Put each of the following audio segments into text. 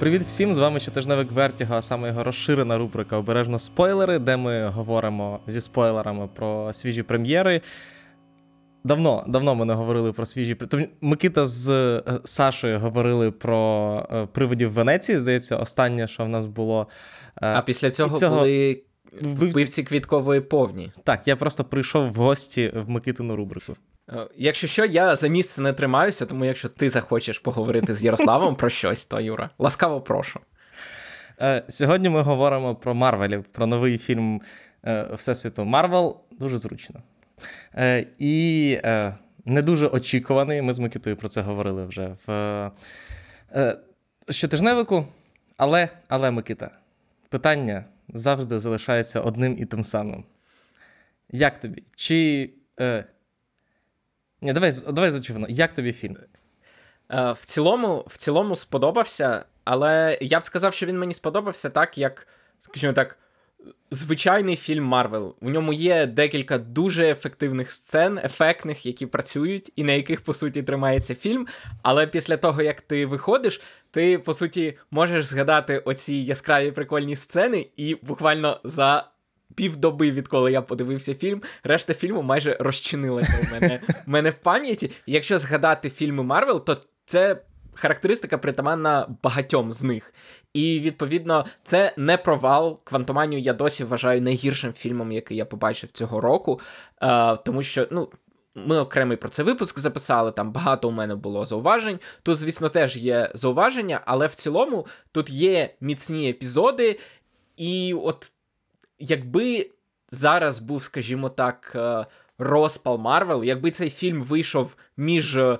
Привіт всім! З вами щотижневик Вертіго, а саме його розширена рубрика Обережно спойлери, де ми говоримо зі спойлерами про свіжі прем'єри. Давно давно ми не говорили про свіжі Тобто Микита з е, Сашою говорили про е, привидів Венеції. Здається, останнє, що в нас було. Е, а після цього, цього... були вбивці квіткової повні. Так, я просто прийшов в гості в Микитину рубрику. Якщо що, я за місце не тримаюся, тому якщо ти захочеш поговорити з Ярославом про щось, то Юра, ласкаво прошу. Сьогодні ми говоримо про Марвелів, про новий фільм Всесвіту Марвел. Дуже зручно. Е, і е, не дуже очікуваний. Ми з Микитою про це говорили вже в е, щотижневику. Але, але, Микита, питання завжди залишається одним і тим самим. Як тобі? Чи. Ні, давай давай зачувано. Як тобі фільм? Е, в цілому, в цілому сподобався, але я б сказав, що він мені сподобався так, як, скажімо так, звичайний фільм Марвел. У ньому є декілька дуже ефективних сцен, ефектних, які працюють, і на яких, по суті, тримається фільм. Але після того, як ти виходиш, ти, по суті, можеш згадати оці яскраві прикольні сцени, і буквально за. Півдоби, відколи я подивився фільм, решта фільму майже розчинилася у мене у мене в пам'яті. якщо згадати фільми Марвел, то це характеристика притаманна багатьом з них. І відповідно це не провал. Квантоманію я досі вважаю найгіршим фільмом, який я побачив цього року. Е, Тому що, ну. Ми окремий про це випуск записали, там багато у мене було зауважень. Тут, звісно, теж є зауваження, але в цілому тут є міцні епізоди, і от якби зараз був, скажімо так, е, розпал Марвел, якби цей фільм вийшов між е,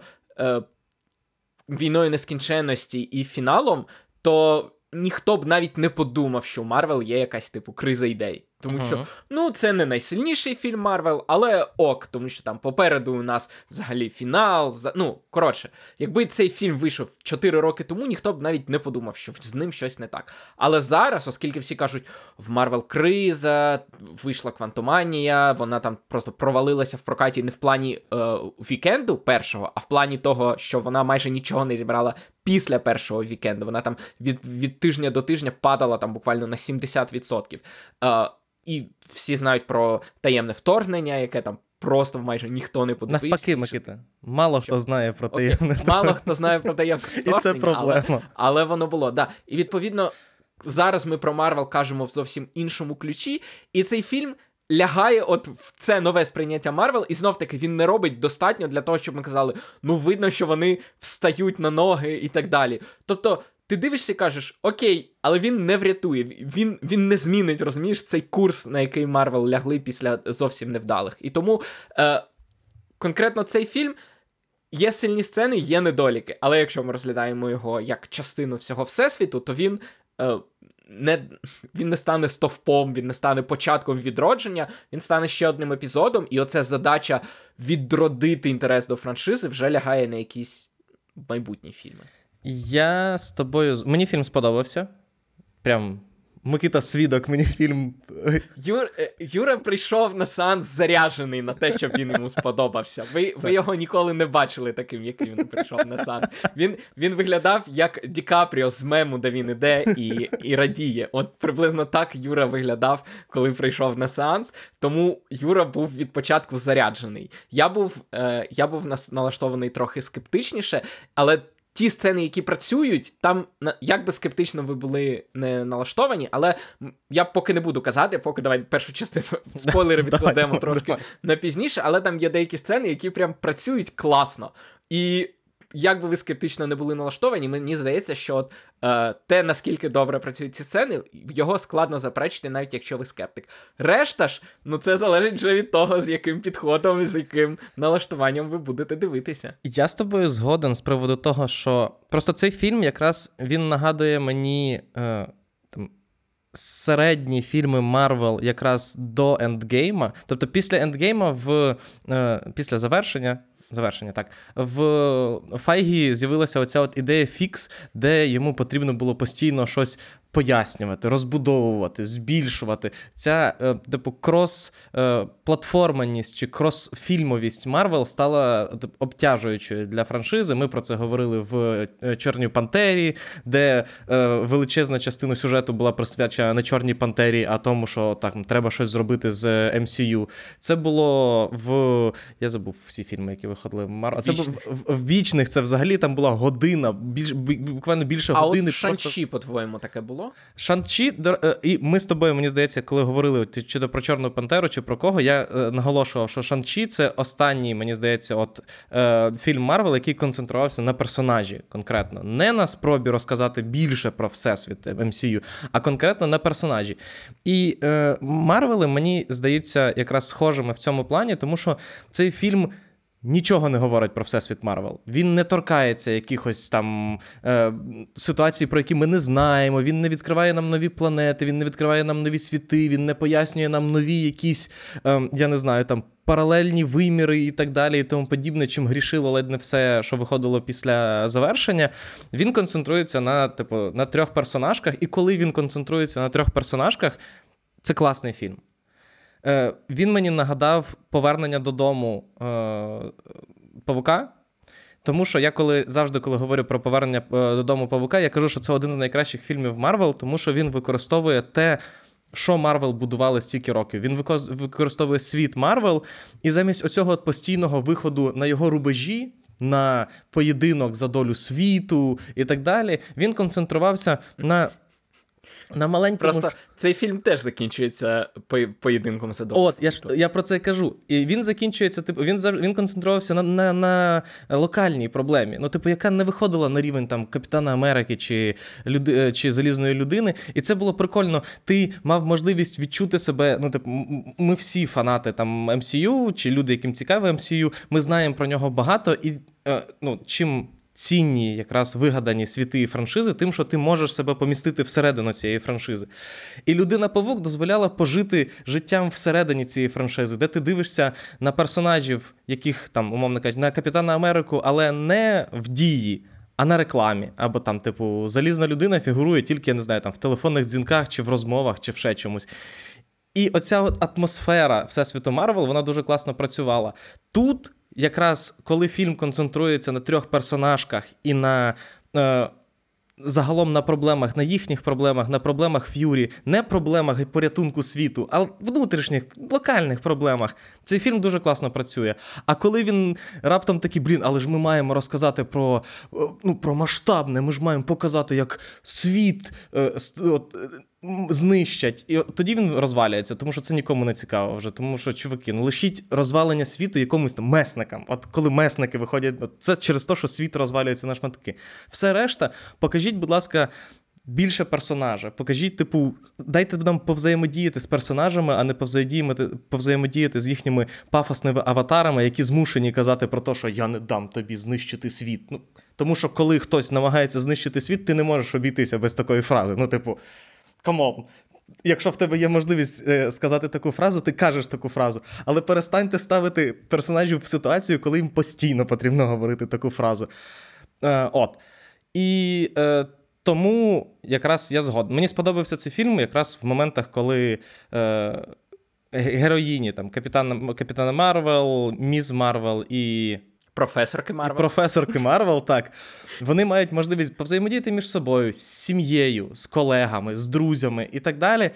війною нескінченності і фіналом, то ніхто б навіть не подумав, що у Марвел є якась типу криза ідей. Тому uh-huh. що ну це не найсильніший фільм Марвел, але ок, тому що там попереду у нас взагалі фінал. Ну коротше, якби цей фільм вийшов 4 роки тому, ніхто б навіть не подумав, що з ним щось не так. Але зараз, оскільки всі кажуть, в Марвел криза, вийшла квантоманія, вона там просто провалилася в прокаті не в плані е, вікенду першого, а в плані того, що вона майже нічого не зібрала після першого вікенду. Вона там від від тижня до тижня падала там буквально на 70%. Е, і всі знають про таємне вторгнення, яке там просто майже ніхто не подивився. Навпаки, Микита. Мало хто знає про таємне вторгнення. Мало хто знає про таємне вторгнення. І це проблема. Але, але воно було. Да. І відповідно, зараз ми про Марвел кажемо в зовсім іншому ключі, і цей фільм. Лягає от в це нове сприйняття Марвел, і знов таки він не робить достатньо для того, щоб ми казали, ну видно, що вони встають на ноги і так далі. Тобто ти дивишся і кажеш, окей, але він не врятує, він він не змінить, розумієш, цей курс, на який Марвел лягли після зовсім невдалих. І тому е, конкретно цей фільм. Є сильні сцени, є недоліки. Але якщо ми розглядаємо його як частину всього всесвіту, то він е, не він не стане стовпом, він не стане початком відродження, він стане ще одним епізодом, і оця задача відродити інтерес до франшизи вже лягає на якісь майбутні фільми. Я з тобою. Мені фільм сподобався. Прям Микита Свідок, мені фільм. Юр, е, Юра прийшов на сеанс заряджений на те, щоб він йому сподобався. Ви ви його ніколи не бачили таким, який він прийшов на сеанс. Він він виглядав як Ді Капріо з мему, де він іде і і радіє. От приблизно так Юра виглядав, коли прийшов на сеанс. Тому Юра був від початку заряджений. Я був е, я був налаштований трохи скептичніше, але ті сцени, які працюють, там як би скептично ви були не налаштовані, але я поки не буду казати, поки давай першу частину спойлери відкладемо трошки на пізніше, але там є деякі сцени, які прям працюють класно. І як би ви скептично не були налаштовані, мені здається, що от, е, те, наскільки добре працюють ці сцени, його складно заперечити, навіть якщо ви скептик. Решта ж, ну це залежить вже від того, з яким підходом і з яким налаштуванням ви будете дивитися. Я з тобою згоден з приводу того, що просто цей фільм якраз він нагадує мені. Е, Середні фільми Марвел якраз до ендгейма. Тобто після ендгейма, в, е, після завершення Завершення, так. в Файгі з'явилася оця от ідея фікс, де йому потрібно було постійно щось пояснювати, розбудовувати, збільшувати. Ця е, типу крос-платформаність чи крос-фільмовість Марвел стала типу, обтяжуючою для франшизи. Ми про це говорили в е, Чорній Пантері, де е, величезна частина сюжету була присвячена не Чорній Пантері, а тому, що так треба щось зробити з MCU. Це було в. Я забув всі фільми, які виходили Марвел. Це був в, в вічних. Це взагалі там була година, більш буквально більше а години. А от в Шанчі, просто... по-твоєму, таке було було? Шанчі, е, і ми з тобою, мені здається, коли говорили чи про Чорну Пантеру, чи про кого, я е, наголошував, що Шанчі це останній, мені здається, от е, фільм Марвел, який концентрувався на персонажі конкретно. Не на спробі розказати більше про всесвіт MCU, а конкретно на персонажі. І Марвели мені здаються якраз схожими в цьому плані, тому що цей фільм нічого не говорить про Всесвіт Марвел. Він не торкається якихось там е, ситуацій, про які ми не знаємо. Він не відкриває нам нові планети, він не відкриває нам нові світи, він не пояснює нам нові якісь, е, я не знаю, там. Паралельні виміри і так далі, і тому подібне, чим грішило ледь не все, що виходило після завершення. Він концентрується на типу на трьох персонажках, і коли він концентрується на трьох персонажках, це класний фільм. Е, Він мені нагадав повернення додому е, павука. Тому що я коли завжди, коли говорю про повернення е, додому павука, я кажу, що це один з найкращих фільмів Марвел, тому що він використовує те, що Марвел будували стільки років. Він використовує світ Марвел, і замість оцього постійного виходу на його рубежі. На поєдинок за долю світу і так далі, він концентрувався на на маленькому... Просто цей фільм теж закінчується поєдинком за От, я ж я про це кажу. І він закінчується, типу, він він концентрувався на на, на локальній проблемі. Ну, типу, яка не виходила на рівень там Капітана Америки чи люди, е, чи Залізної людини. І це було прикольно. Ти мав можливість відчути себе. Ну, типу, ми всі фанати там MCU, чи люди, яким цікаве MCU, ми знаємо про нього багато і. Е, ну, чим цінні якраз вигадані світи і франшизи, тим, що ти можеш себе помістити всередину цієї франшизи. І людина Павук дозволяла пожити життям всередині цієї франшизи, де ти дивишся на персонажів, яких там, умовно кажучи, на Капітана Америку, але не в дії. А на рекламі, або там, типу, залізна людина фігурує тільки, я не знаю, там в телефонних дзвінках, чи в розмовах, чи в ще чомусь. І оця от атмосфера Всесвіту Марвел, вона дуже класно працювала. Тут якраз коли фільм концентрується на трьох персонажках і на. Е, Загалом на проблемах, на їхніх проблемах, на проблемах Ф'юрі, не проблемах порятунку світу, а внутрішніх, локальних проблемах. Цей фільм дуже класно працює. А коли він раптом такий, блін, але ж ми маємо розказати про е, ну, про масштабне, ми ж маємо показати, як світ е, от, знищать. І тоді він розвалюється, тому що це нікому не цікаво вже. Тому що, чуваки, ну лишіть розвалення світу якомусь там месникам. От коли месники виходять, це через те, що світ розвалюється на шматки. Все решта, покажіть, будь ласка. Більше персонажа. Покажіть, типу, дайте нам повзаємодіяти з персонажами, а не повзаємодіяти, повзаємодіяти з їхніми пафосними аватарами, які змушені казати про те, що я не дам тобі знищити світ. Ну, Тому що коли хтось намагається знищити світ, ти не можеш обійтися без такої фрази. Ну, типу, come on. Якщо в тебе є можливість е, сказати таку фразу, ти кажеш таку фразу. Але перестаньте ставити персонажів в ситуацію, коли їм постійно потрібно говорити таку фразу. Е, От. І е, тому якраз я згоден. Мені сподобався цей фільм якраз в моментах, коли. Е, Героїні там Капітана Капітана Марвел, Міс Марвел і Професорки Марвел. Професорки Марвел, так. Вони мають можливість повзаємодіяти між собою, з сім'єю, з колегами, з друзями і так далі.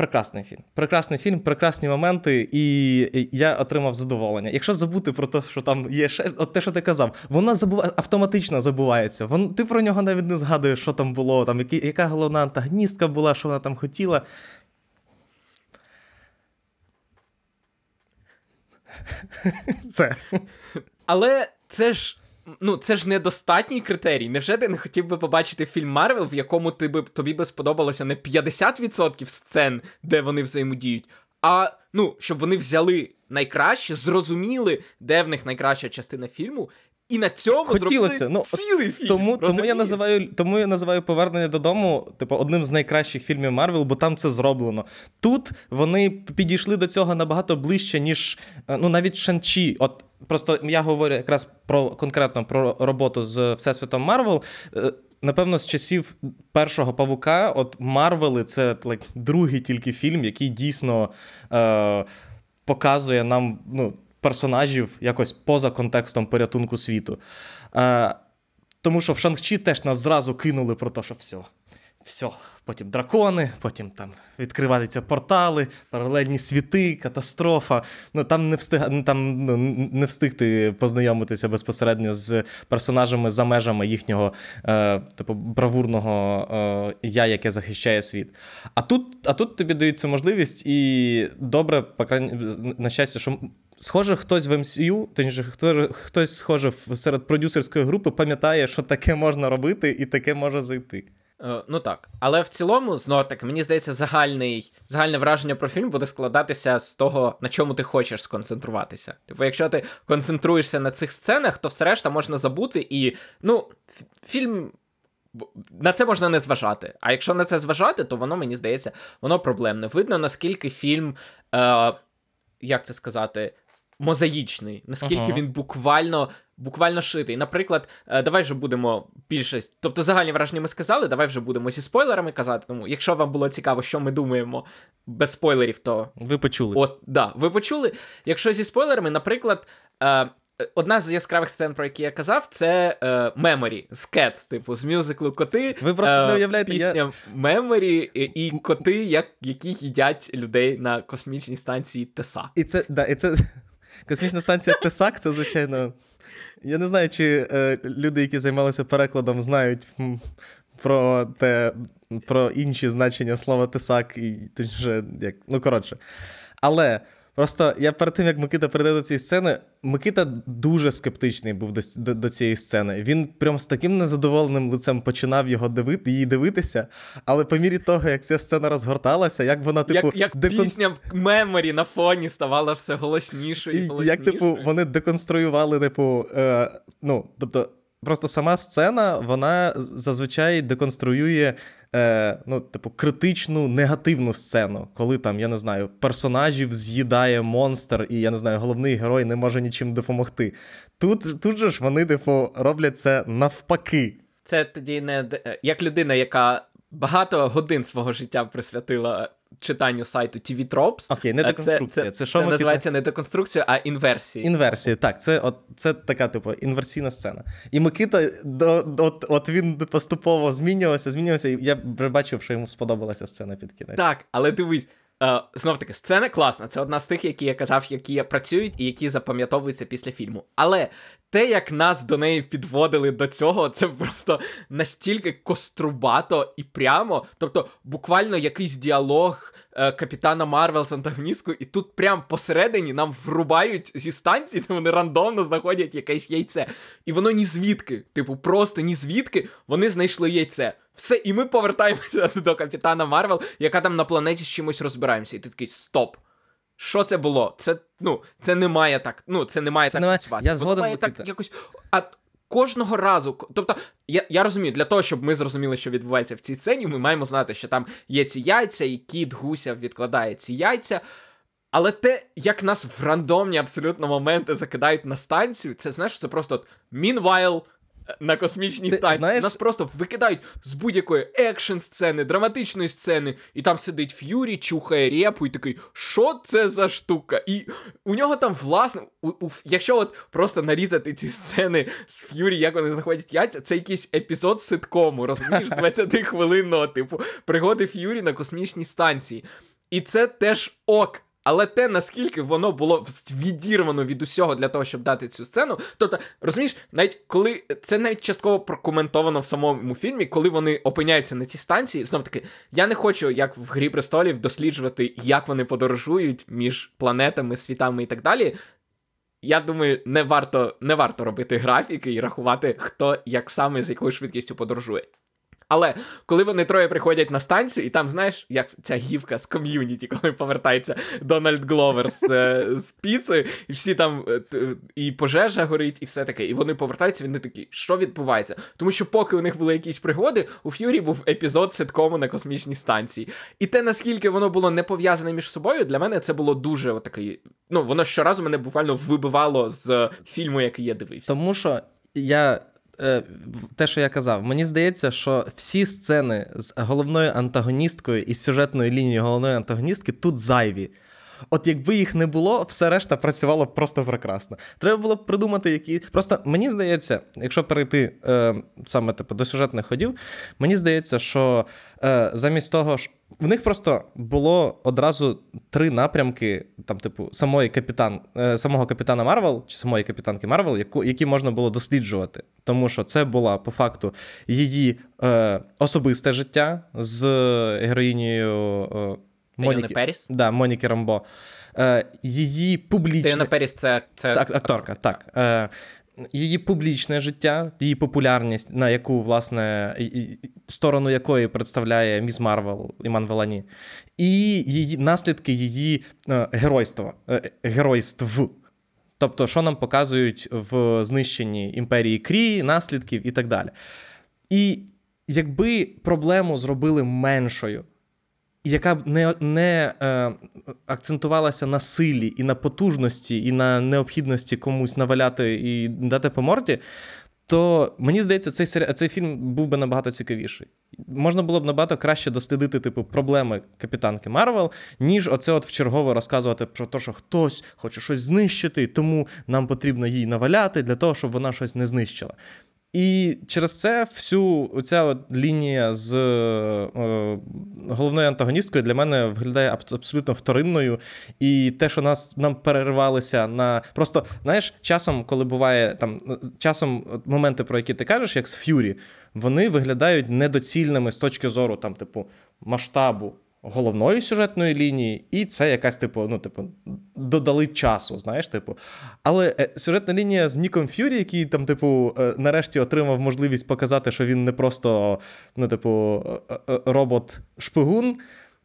Прекрасний фільм. Прекрасний фільм, прекрасні моменти, і я отримав задоволення. Якщо забути про те, що там є ще от те, що ти казав, воно забуває автоматично забувається. Воно, ти про нього навіть не згадуєш, що там було, там, які, яка головна антагоністка була, що вона там хотіла. Все. Але це ж. Ну, це ж недостатній критерій. Невже ти не хотів би побачити фільм Марвел, в якому ти би, тобі би сподобалося не 50% сцен, де вони взаємодіють, а ну, щоб вони взяли найкраще, зрозуміли, де в них найкраща частина фільму, і на цьому Хотілося. зробили ну, цілий фільм. Тому тому, я називаю тому я називаю повернення додому, типу, одним з найкращих фільмів Марвел, бо там це зроблено. Тут вони підійшли до цього набагато ближче, ніж е, ну навіть Шанчі. От просто я говорю якраз про конкретно про роботу з Всесвітом Марвел. Е, напевно, з часів першого павука, от Марвели це like, другий тільки фільм, який дійсно е, показує нам ну, персонажів якось поза контекстом порятунку світу. Е, Тому що в Шанг-Чі теж нас зразу кинули про те, що все. Все, потім дракони, потім там відкриваються портали, паралельні світи, катастрофа. Ну там не встиг там ну, не встигти познайомитися безпосередньо з персонажами за межами їхнього е, типу бравурного е, я, яке захищає світ. А тут, а тут тобі дається можливість, і добре, по крайні на щастя, що. Схоже, хтось в МСЮ, точніше, хто, хтось, схоже, серед продюсерської групи пам'ятає, що таке можна робити, і таке може зайти. Е, ну так. Але в цілому, знову таки, мені здається, загальний, загальне враження про фільм буде складатися з того, на чому ти хочеш сконцентруватися. Типу, якщо ти концентруєшся на цих сценах, то все решта можна забути, і ну, фільм. На це можна не зважати. А якщо на це зважати, то воно, мені здається, воно проблемне. Видно, наскільки фільм, е, як це сказати, мозаїчний, наскільки uh-huh. він буквально буквально шитий. Наприклад, е, давай вже будемо більше. Тобто, загальні враження ми сказали, давай вже будемо зі спойлерами казати. Тому, якщо вам було цікаво, що ми думаємо без спойлерів, то ви почули. От, да, ви почули. Якщо зі спойлерами, наприклад. Е, Одна з яскравих сцен, про які я казав, це Меморі з Cats, типу, з мюзиклу коти. Ви просто е, не уявляєте, пісня Меморі і коти, як, які їдять людей на космічній станції Теса. І це да, і це космічна станція Тесак, це звичайно я не знаю, чи е, люди, які займалися перекладом, знають про те, про інші значення слова тисак, і точніше, як. Ну, коротше. Але. Просто я перед тим, як Микита перейде до цієї сцени, Микита дуже скептичний був до до, до цієї сцени. Він прям з таким незадоволеним лицем починав його дивити, її дивитися. Але по мірі того, як ця сцена розгорталася, як вона, типу, як як декон... пісня меморі на фоні ставала все голосніше і голосніше. Як, типу, вони деконструювали, типу, е, ну, тобто, просто сама сцена, вона зазвичай деконструює е, ну, типу, критичну негативну сцену, коли там, я не знаю, персонажів з'їдає монстр, і я не знаю, головний герой не може нічим допомогти. Тут тут же ж вони, типу, роблять це навпаки. Це тоді не як людина, яка багато годин свого життя присвятила читанню сайту TV Tropes. Окей, не деконструкція. Це, це, це, це називається не деконструкція, а інверсія. Інверсія, так. Це от, це така, типу, інверсійна сцена. І Микита, до, от от він поступово змінювався, змінювався, і я бачив, що йому сподобалася сцена під кінець. Так, але дивись. Uh, знов таки, сцена класна. Це одна з тих, які я казав, які працюють і які запам'ятовуються після фільму. Але те, як нас до неї підводили до цього, це просто настільки кострубато і прямо. Тобто, буквально якийсь діалог е, капітана Марвел з антагоністкою, і тут прямо посередині нам врубають зі станції, де вони рандомно знаходять якесь яйце. І воно ні звідки, типу, просто ні звідки вони знайшли яйце. Все, і ми повертаємося до капітана Марвел, яка там на планеті з чимось розбираємося. І ти такий стоп. Що це було? Це ну, це не має так. Ну, це не має це так немає... працювати. Я згоден має так якось. А кожного разу, тобто, я я розумію, для того, щоб ми зрозуміли, що відбувається в цій сцені, ми маємо знати, що там є ці яйця, і кіт Гуся відкладає ці яйця. Але те, як нас в рандомні абсолютно моменти закидають на станцію, це знаєш, це просто от meanwhile, на космічній станції. Знаєш... Нас просто викидають з будь-якої екшн сцени, драматичної сцени, і там сидить Ф'юрі, чухає репу, і такий, що це за штука? І у нього там, власне, у, у, якщо от просто нарізати ці сцени з Ф'юрі, як вони знаходять яйця, це якийсь епізод ситкому, розумієш, 20-хвилинного, типу, пригоди Ф'юрі на космічній станції. І це теж ок. Але те, наскільки воно було відірвано від усього для того, щоб дати цю сцену. Тобто, розумієш, навіть коли це навіть частково прокоментовано в самому фільмі, коли вони опиняються на цій станції, знов таки, я не хочу, як в Грі престолів, досліджувати, як вони подорожують між планетами, світами і так далі. Я думаю, не варто не варто робити графіки і рахувати, хто як саме з якою швидкістю подорожує. Але коли вони троє приходять на станцію, і там, знаєш, як ця гівка з ком'юніті, коли повертається Дональд Гловер з, е, з піцею, і всі там е, і пожежа горить, і все таке. І вони повертаються, вони такі, що відбувається? Тому що, поки у них були якісь пригоди, у Ф'юрі був епізод ситкому на космічній станції. І те, наскільки воно було не пов'язане між собою, для мене це було дуже отакий. Ну, воно щоразу мене буквально вибивало з фільму, який я дивився. Тому що я те, що я казав, мені здається, що всі сцени з головною антагоністкою і сюжетною лінією головної антагоністки тут зайві. От якби їх не було, все решта працювало просто прекрасно. Треба було б придумати, які. Просто мені здається, якщо перейти е, саме типу, до сюжетних ходів, мені здається, що е, замість того ж. В них просто було одразу три напрямки, там, типу, самої капітан, е, самого капітана Марвел чи самої капітанки Марвел, яку, які можна було досліджувати. Тому що це було по факту її е, особисте життя з героїнею. Е, Моніки Періс? Да, Моніки Рамбо. Е, Її публічне... Тейона Періс це, це... Так, акторка, так. Е, Її публічне життя, її популярність, на яку, власне, сторону якої представляє Міс Марвел Іман Велані, і її наслідки її е, геройства, е, геройств. Тобто, що нам показують в знищенні імперії Крі, наслідків і так далі. І якби проблему зробили меншою, яка б не не е, акцентувалася на силі і на потужності, і на необхідності комусь наваляти і дати по морді, то мені здається, цей сері... цей фільм був би набагато цікавіший. Можна було б набагато краще дослідити типу проблеми капітанки Марвел, ніж оце от вчергово розказувати про те, що хтось хоче щось знищити, тому нам потрібно їй наваляти для того, щоб вона щось не знищила. І через це всю ця от лінія з е, головною антагоністкою для мене виглядає абсолютно вторинною. І те, що нас нам переривалися на. Просто, знаєш, часом, коли буває там часом моменти, про які ти кажеш, як з Ф'юрі, вони виглядають недоцільними з точки зору там, типу, масштабу головної сюжетної лінії, і це якась, типу, ну, типу, додали часу, знаєш, типу. Але е, сюжетна лінія з Ніком Ф'юрі, який там, типу, е, нарешті отримав можливість показати, що він не просто, ну, типу, е, робот-шпигун.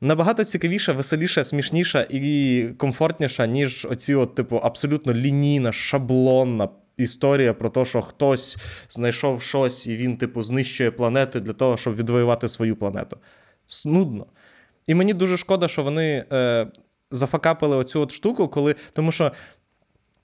Набагато цікавіша, веселіша, смішніша і комфортніша, ніж оці, от, типу, абсолютно лінійна, шаблонна історія про те, що хтось знайшов щось і він, типу, знищує планети для того, щоб відвоювати свою планету. Снудно. І мені дуже шкода, що вони е, зафакапили оцю от штуку, коли. Тому що.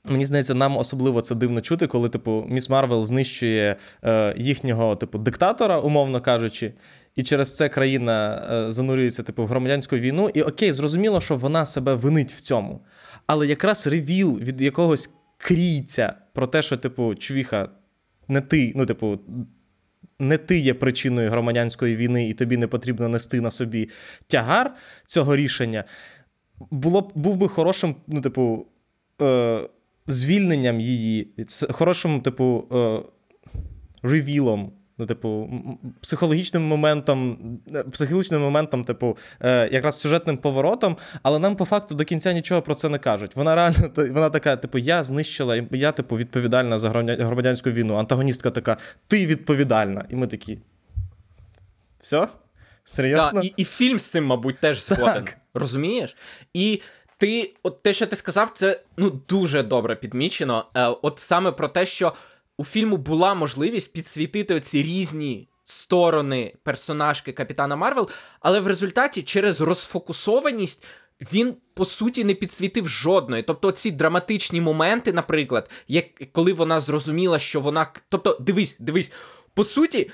Мені здається, нам особливо це дивно чути, коли, типу, Міс Марвел знищує е, їхнього, типу, диктатора, умовно кажучи, і через це країна е, занурюється, типу, в громадянську війну. І окей, зрозуміло, що вона себе винить в цьому. Але якраз ревіл від якогось крійця про те, що, типу, чувіха, не ти, ну, типу, не ти є причиною громадянської війни, і тобі не потрібно нести на собі тягар цього рішення, було б був би хорошим, ну, типу, е, звільненням її, хорошим, типу, е, ревілом Ну, типу, психологічним моментом, е, психологічним моментом, типу, е, якраз сюжетним поворотом, але нам по факту до кінця нічого про це не кажуть. Вона реально вона така, типу, я знищила, я, типу, відповідальна за громадянську війну. Антагоністка така, ти відповідальна. І ми такі. Все? Серйозно? Да, і і фільм з цим, мабуть, теж згоден. Розумієш? І ти, от те, що ти сказав, це ну дуже добре підмічено. Е, От саме про те, що у фільму була можливість підсвітити оці різні сторони персонажки Капітана Марвел, але в результаті через розфокусованість. Він по суті не підсвітив жодної. Тобто, ці драматичні моменти, наприклад, як коли вона зрозуміла, що вона. Тобто, дивись, дивись, по суті,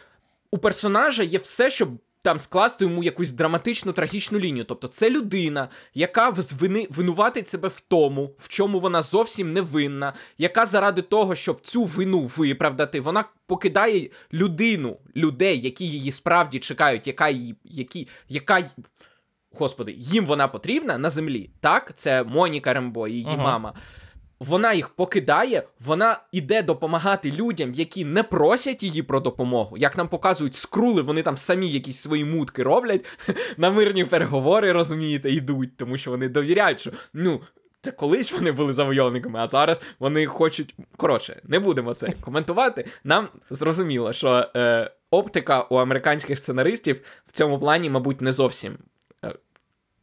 у персонажа є все, щоб там скласти йому якусь драматичну трагічну лінію. Тобто це людина, яка звини, винуватить себе в тому, в чому вона зовсім не винна, яка заради того, щоб цю вину виправдати, вона покидає людину, людей, які її справді чекають, яка її, які, яка. Господи, їм вона потрібна на землі. Так, це Моніка Рембо, її ага. мама вона їх покидає, вона іде допомагати людям, які не просять її про допомогу. Як нам показують скрули, вони там самі якісь свої мутки роблять, на мирні переговори, розумієте, йдуть, тому що вони довіряють, що ну. Це колись вони були завойовниками, а зараз вони хочуть. Коротше, не будемо це коментувати. Нам зрозуміло, що е, оптика у американських сценаристів в цьому плані, мабуть, не зовсім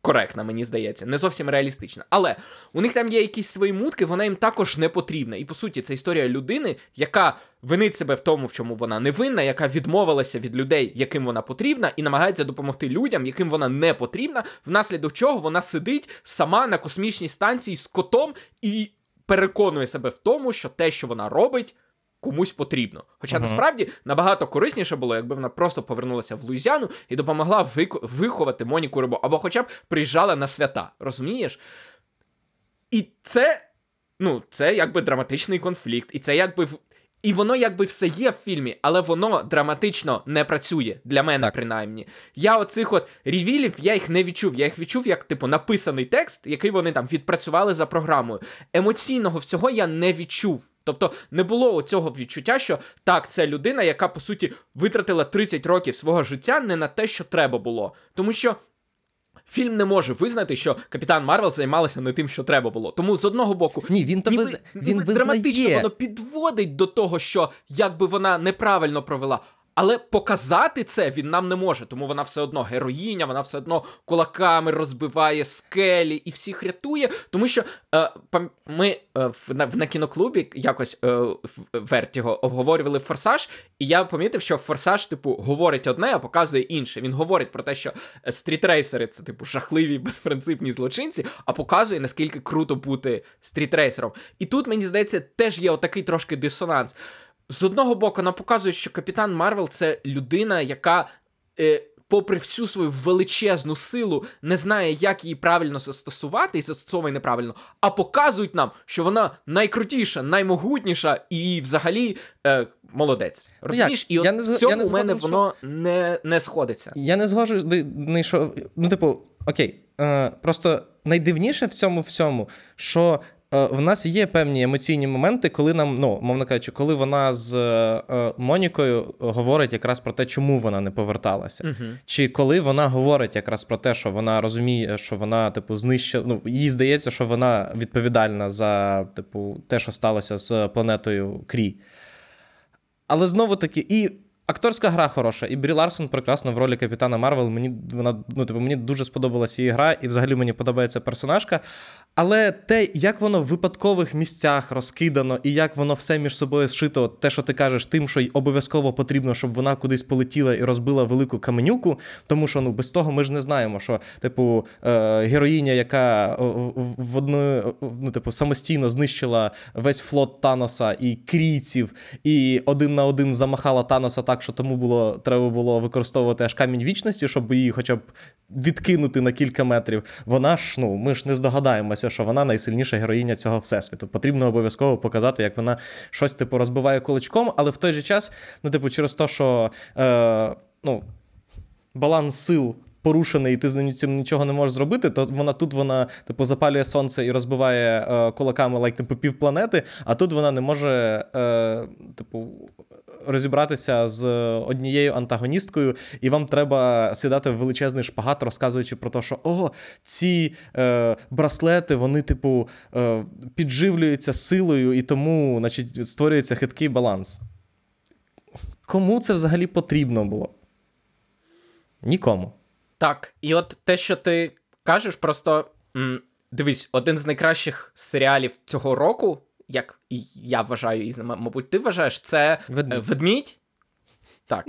коректна, мені здається, не зовсім реалістична. Але у них там є якісь свої мутки, вона їм також не потрібна. І по суті, це історія людини, яка винить себе в тому, в чому вона не винна, яка відмовилася від людей, яким вона потрібна, і намагається допомогти людям, яким вона не потрібна, внаслідок чого вона сидить сама на космічній станції з котом і переконує себе в тому, що те, що вона робить, комусь потрібно. Хоча uh-huh. насправді набагато корисніше було, якби вона просто повернулася в Луїзіану і допомогла виховати Моніку Рибо, або хоча б приїжджала на свята. Розумієш? І це. Ну, це якби драматичний конфлікт, і це якби і воно якби все є в фільмі, але воно драматично не працює для мене, так. принаймні. Я оцих от ревілів, я їх не відчув. Я їх відчув як, типу, написаний текст, який вони там відпрацювали за програмою. Емоційного всього я не відчув. Тобто не було цього відчуття, що так, це людина, яка по суті витратила 30 років свого життя не на те, що треба було. Тому що Фільм не може визнати, що Капітан Марвел займалася не тим, що треба було. Тому з одного боку, ні, він то ніби, виз... він ніби драматично воно підводить до того, що якби вона неправильно провела. Але показати це він нам не може, тому вона все одно героїня, вона все одно кулаками розбиває скелі і всіх рятує. Тому що е, ми е, в, на, в на кіноклубі якось е, в Вертіго обговорювали форсаж, і я помітив, що форсаж, типу, говорить одне, а показує інше. Він говорить про те, що е, стрітрейсери це типу жахливі безпринципні злочинці, а показує наскільки круто бути стрітрейсером. І тут мені здається, теж є отакий трошки дисонанс. З одного боку, вона показує, що Капітан Марвел це людина, яка. Е, Попри всю свою величезну силу, не знає, як її правильно застосувати і застосовує неправильно, а показують нам, що вона найкрутіша, наймогутніша і взагалі е, молодець. Ну, Розумієш? І от я не, цьому я не у мене що... воно не не сходиться. Я не згожу, що, ну, типу, окей, е, просто найдивніше в цьому всьому, що в нас є певні емоційні моменти, коли нам, ну, мовно кажучи, коли вона з е, Монікою говорить якраз про те, чому вона не поверталася. uh Чи коли вона говорить якраз про те, що вона розуміє, що вона, типу, знищила. Ну, їй здається, що вона відповідальна за, типу, те, що сталося з планетою Крі. Але знову таки, і Акторська гра хороша, і Брі Ларсон прекрасна в ролі Капітана Марвел. Мені вона ну, типу, мені дуже сподобалася її гра, і взагалі мені подобається персонажка. Але те, як воно в випадкових місцях розкидано, і як воно все між собою зшито, те, що ти кажеш, тим, що й обов'язково потрібно, щоб вона кудись полетіла і розбила велику каменюку. Тому що ну без того ми ж не знаємо, що типу е, героїня, яка в одну ну, типу, самостійно знищила весь флот Таноса і крійців, і один на один замахала Таноса так, що тому було треба було використовувати аж камінь вічності, щоб її хоча б відкинути на кілька метрів. Вона ж ну ми ж не здогадаємося, що вона найсильніша героїня цього всесвіту. Потрібно обов'язково показати, як вона щось типу розбиває кулачком, але в той же час, ну, типу, через те, що е, ну, баланс сил порушений, і ти з цим нічого не можеш зробити, то вона тут вона типу запалює сонце і розбиває е, кулаками лайк типу півпланети, а тут вона не може, е, типу, розібратися з однією антагоністкою, і вам треба сідати в величезний шпагат, розказуючи про те, що о, ці е, браслети, вони, типу, е, підживлюються силою, і тому, значить, створюється хиткий баланс. Кому це взагалі потрібно було? Нікому. Так, і от те, що ти кажеш, просто м, дивись, один з найкращих серіалів цього року, як я вважаю, і мабуть, ти вважаєш, це Ведмідь. Е, Ведмідь? Так.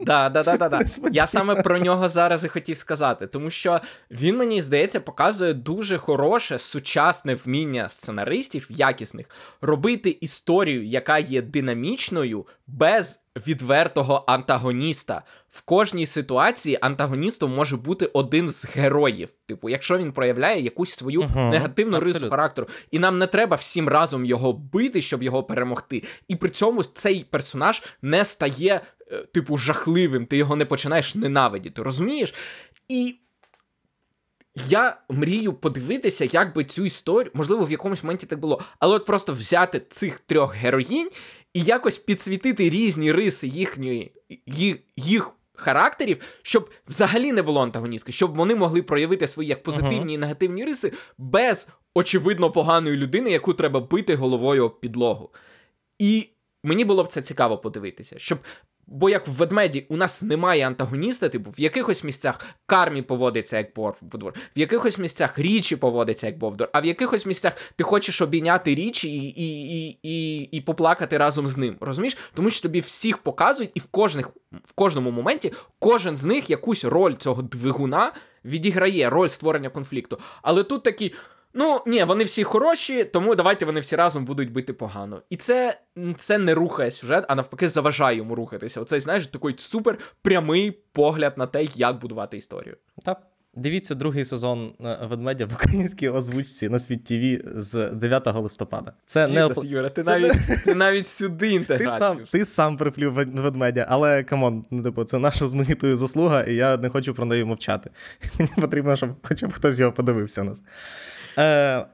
Да, да, да, да, да. Я саме про нього зараз і хотів сказати, тому що він, мені здається, показує дуже хороше сучасне вміння сценаристів, якісних, робити історію, яка є динамічною, без відвертого антагоніста. В кожній ситуації антагоністом може бути один з героїв. Типу, якщо він проявляє якусь свою uh-huh, негативну абсолютно. рису характеру, і нам не треба всім разом його бити, щоб його перемогти. І при цьому цей персонаж не стає, е, типу, жахливим, ти його не починаєш ненавидіти, розумієш? І. Я мрію подивитися, як би цю історію, можливо, в якомусь моменті так було, але от просто взяти цих трьох героїнь і якось підсвітити різні риси їхньої їх, їх характерів, щоб взагалі не було антагоністки, щоб вони могли проявити свої як позитивні uh-huh. і негативні риси без очевидно поганої людини, яку треба бити головою об підлогу. І мені було б це цікаво подивитися, щоб Бо як в ведмеді у нас немає антагоніста, типу в якихось місцях кармі поводиться як Бовдор, в якихось місцях річі поводиться як Бовдор, а в якихось місцях ти хочеш обійняти річі і і, і, і, і поплакати разом з ним. Розумієш? Тому що тобі всіх показують, і в кожних, в кожному моменті кожен з них якусь роль цього двигуна відіграє роль створення конфлікту. Але тут такі Ну, ні, вони всі хороші, тому давайте вони всі разом будуть бити поганого. І це це не рухає сюжет, а навпаки, заважає йому рухатися. Оцей, знаєш, такий супер прямий погляд на те, як будувати історію. Так. Дивіться другий сезон е, ведмедя в українській озвучці на світ ТВ з 9 листопада. Це не опл... Юра, ти це навіть не... ти навіть сюди інтеграцію. Ти сам ти сам приплів ведмедя, але come on, ну типу, це наша з Микитою заслуга, і я не хочу про неї мовчати. Мені потрібно, щоб хоча б хтось його подивився у нас. Е,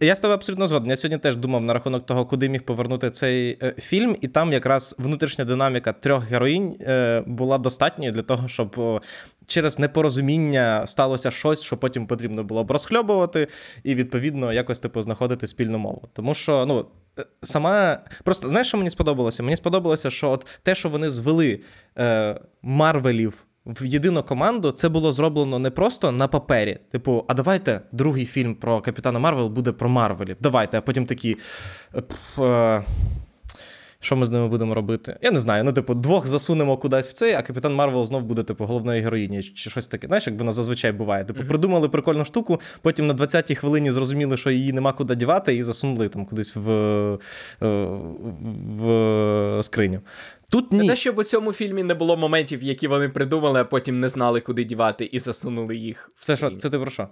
я з тобою абсолютно згоден. Я сьогодні теж думав на рахунок того, куди міг повернути цей е, фільм, і там якраз внутрішня динаміка трьох героїнь е, була достатньою для того, щоб о, через непорозуміння сталося щось, що потім потрібно було б розхльобувати, і відповідно якось типу знаходити спільну мову. Тому що, ну. Е, сама просто знаєш, що мені сподобалося? Мені сподобалося, що от те, що вони звели е, Марвелів в єдину команду це було зроблено не просто на папері. Типу, а давайте другий фільм про Капітана Марвел буде про Марвелів. Давайте, а потім такі. Е, що ми з ними будемо робити? Я не знаю. Ну, типу, двох засунемо кудись в цей, а капітан Марвел знов буде, типу, головною героїнею чи щось таке. Знаєш, як воно зазвичай буває. Типу, придумали прикольну штуку, потім на 20-й хвилині зрозуміли, що її нема куди дівати, і засунули там кудись в е, в скриню. Тут ні. Не те, щоб у цьому фільмі не було моментів, які вони придумали, а потім не знали, куди дівати, і засунули їх. в Це що? Це ти про що?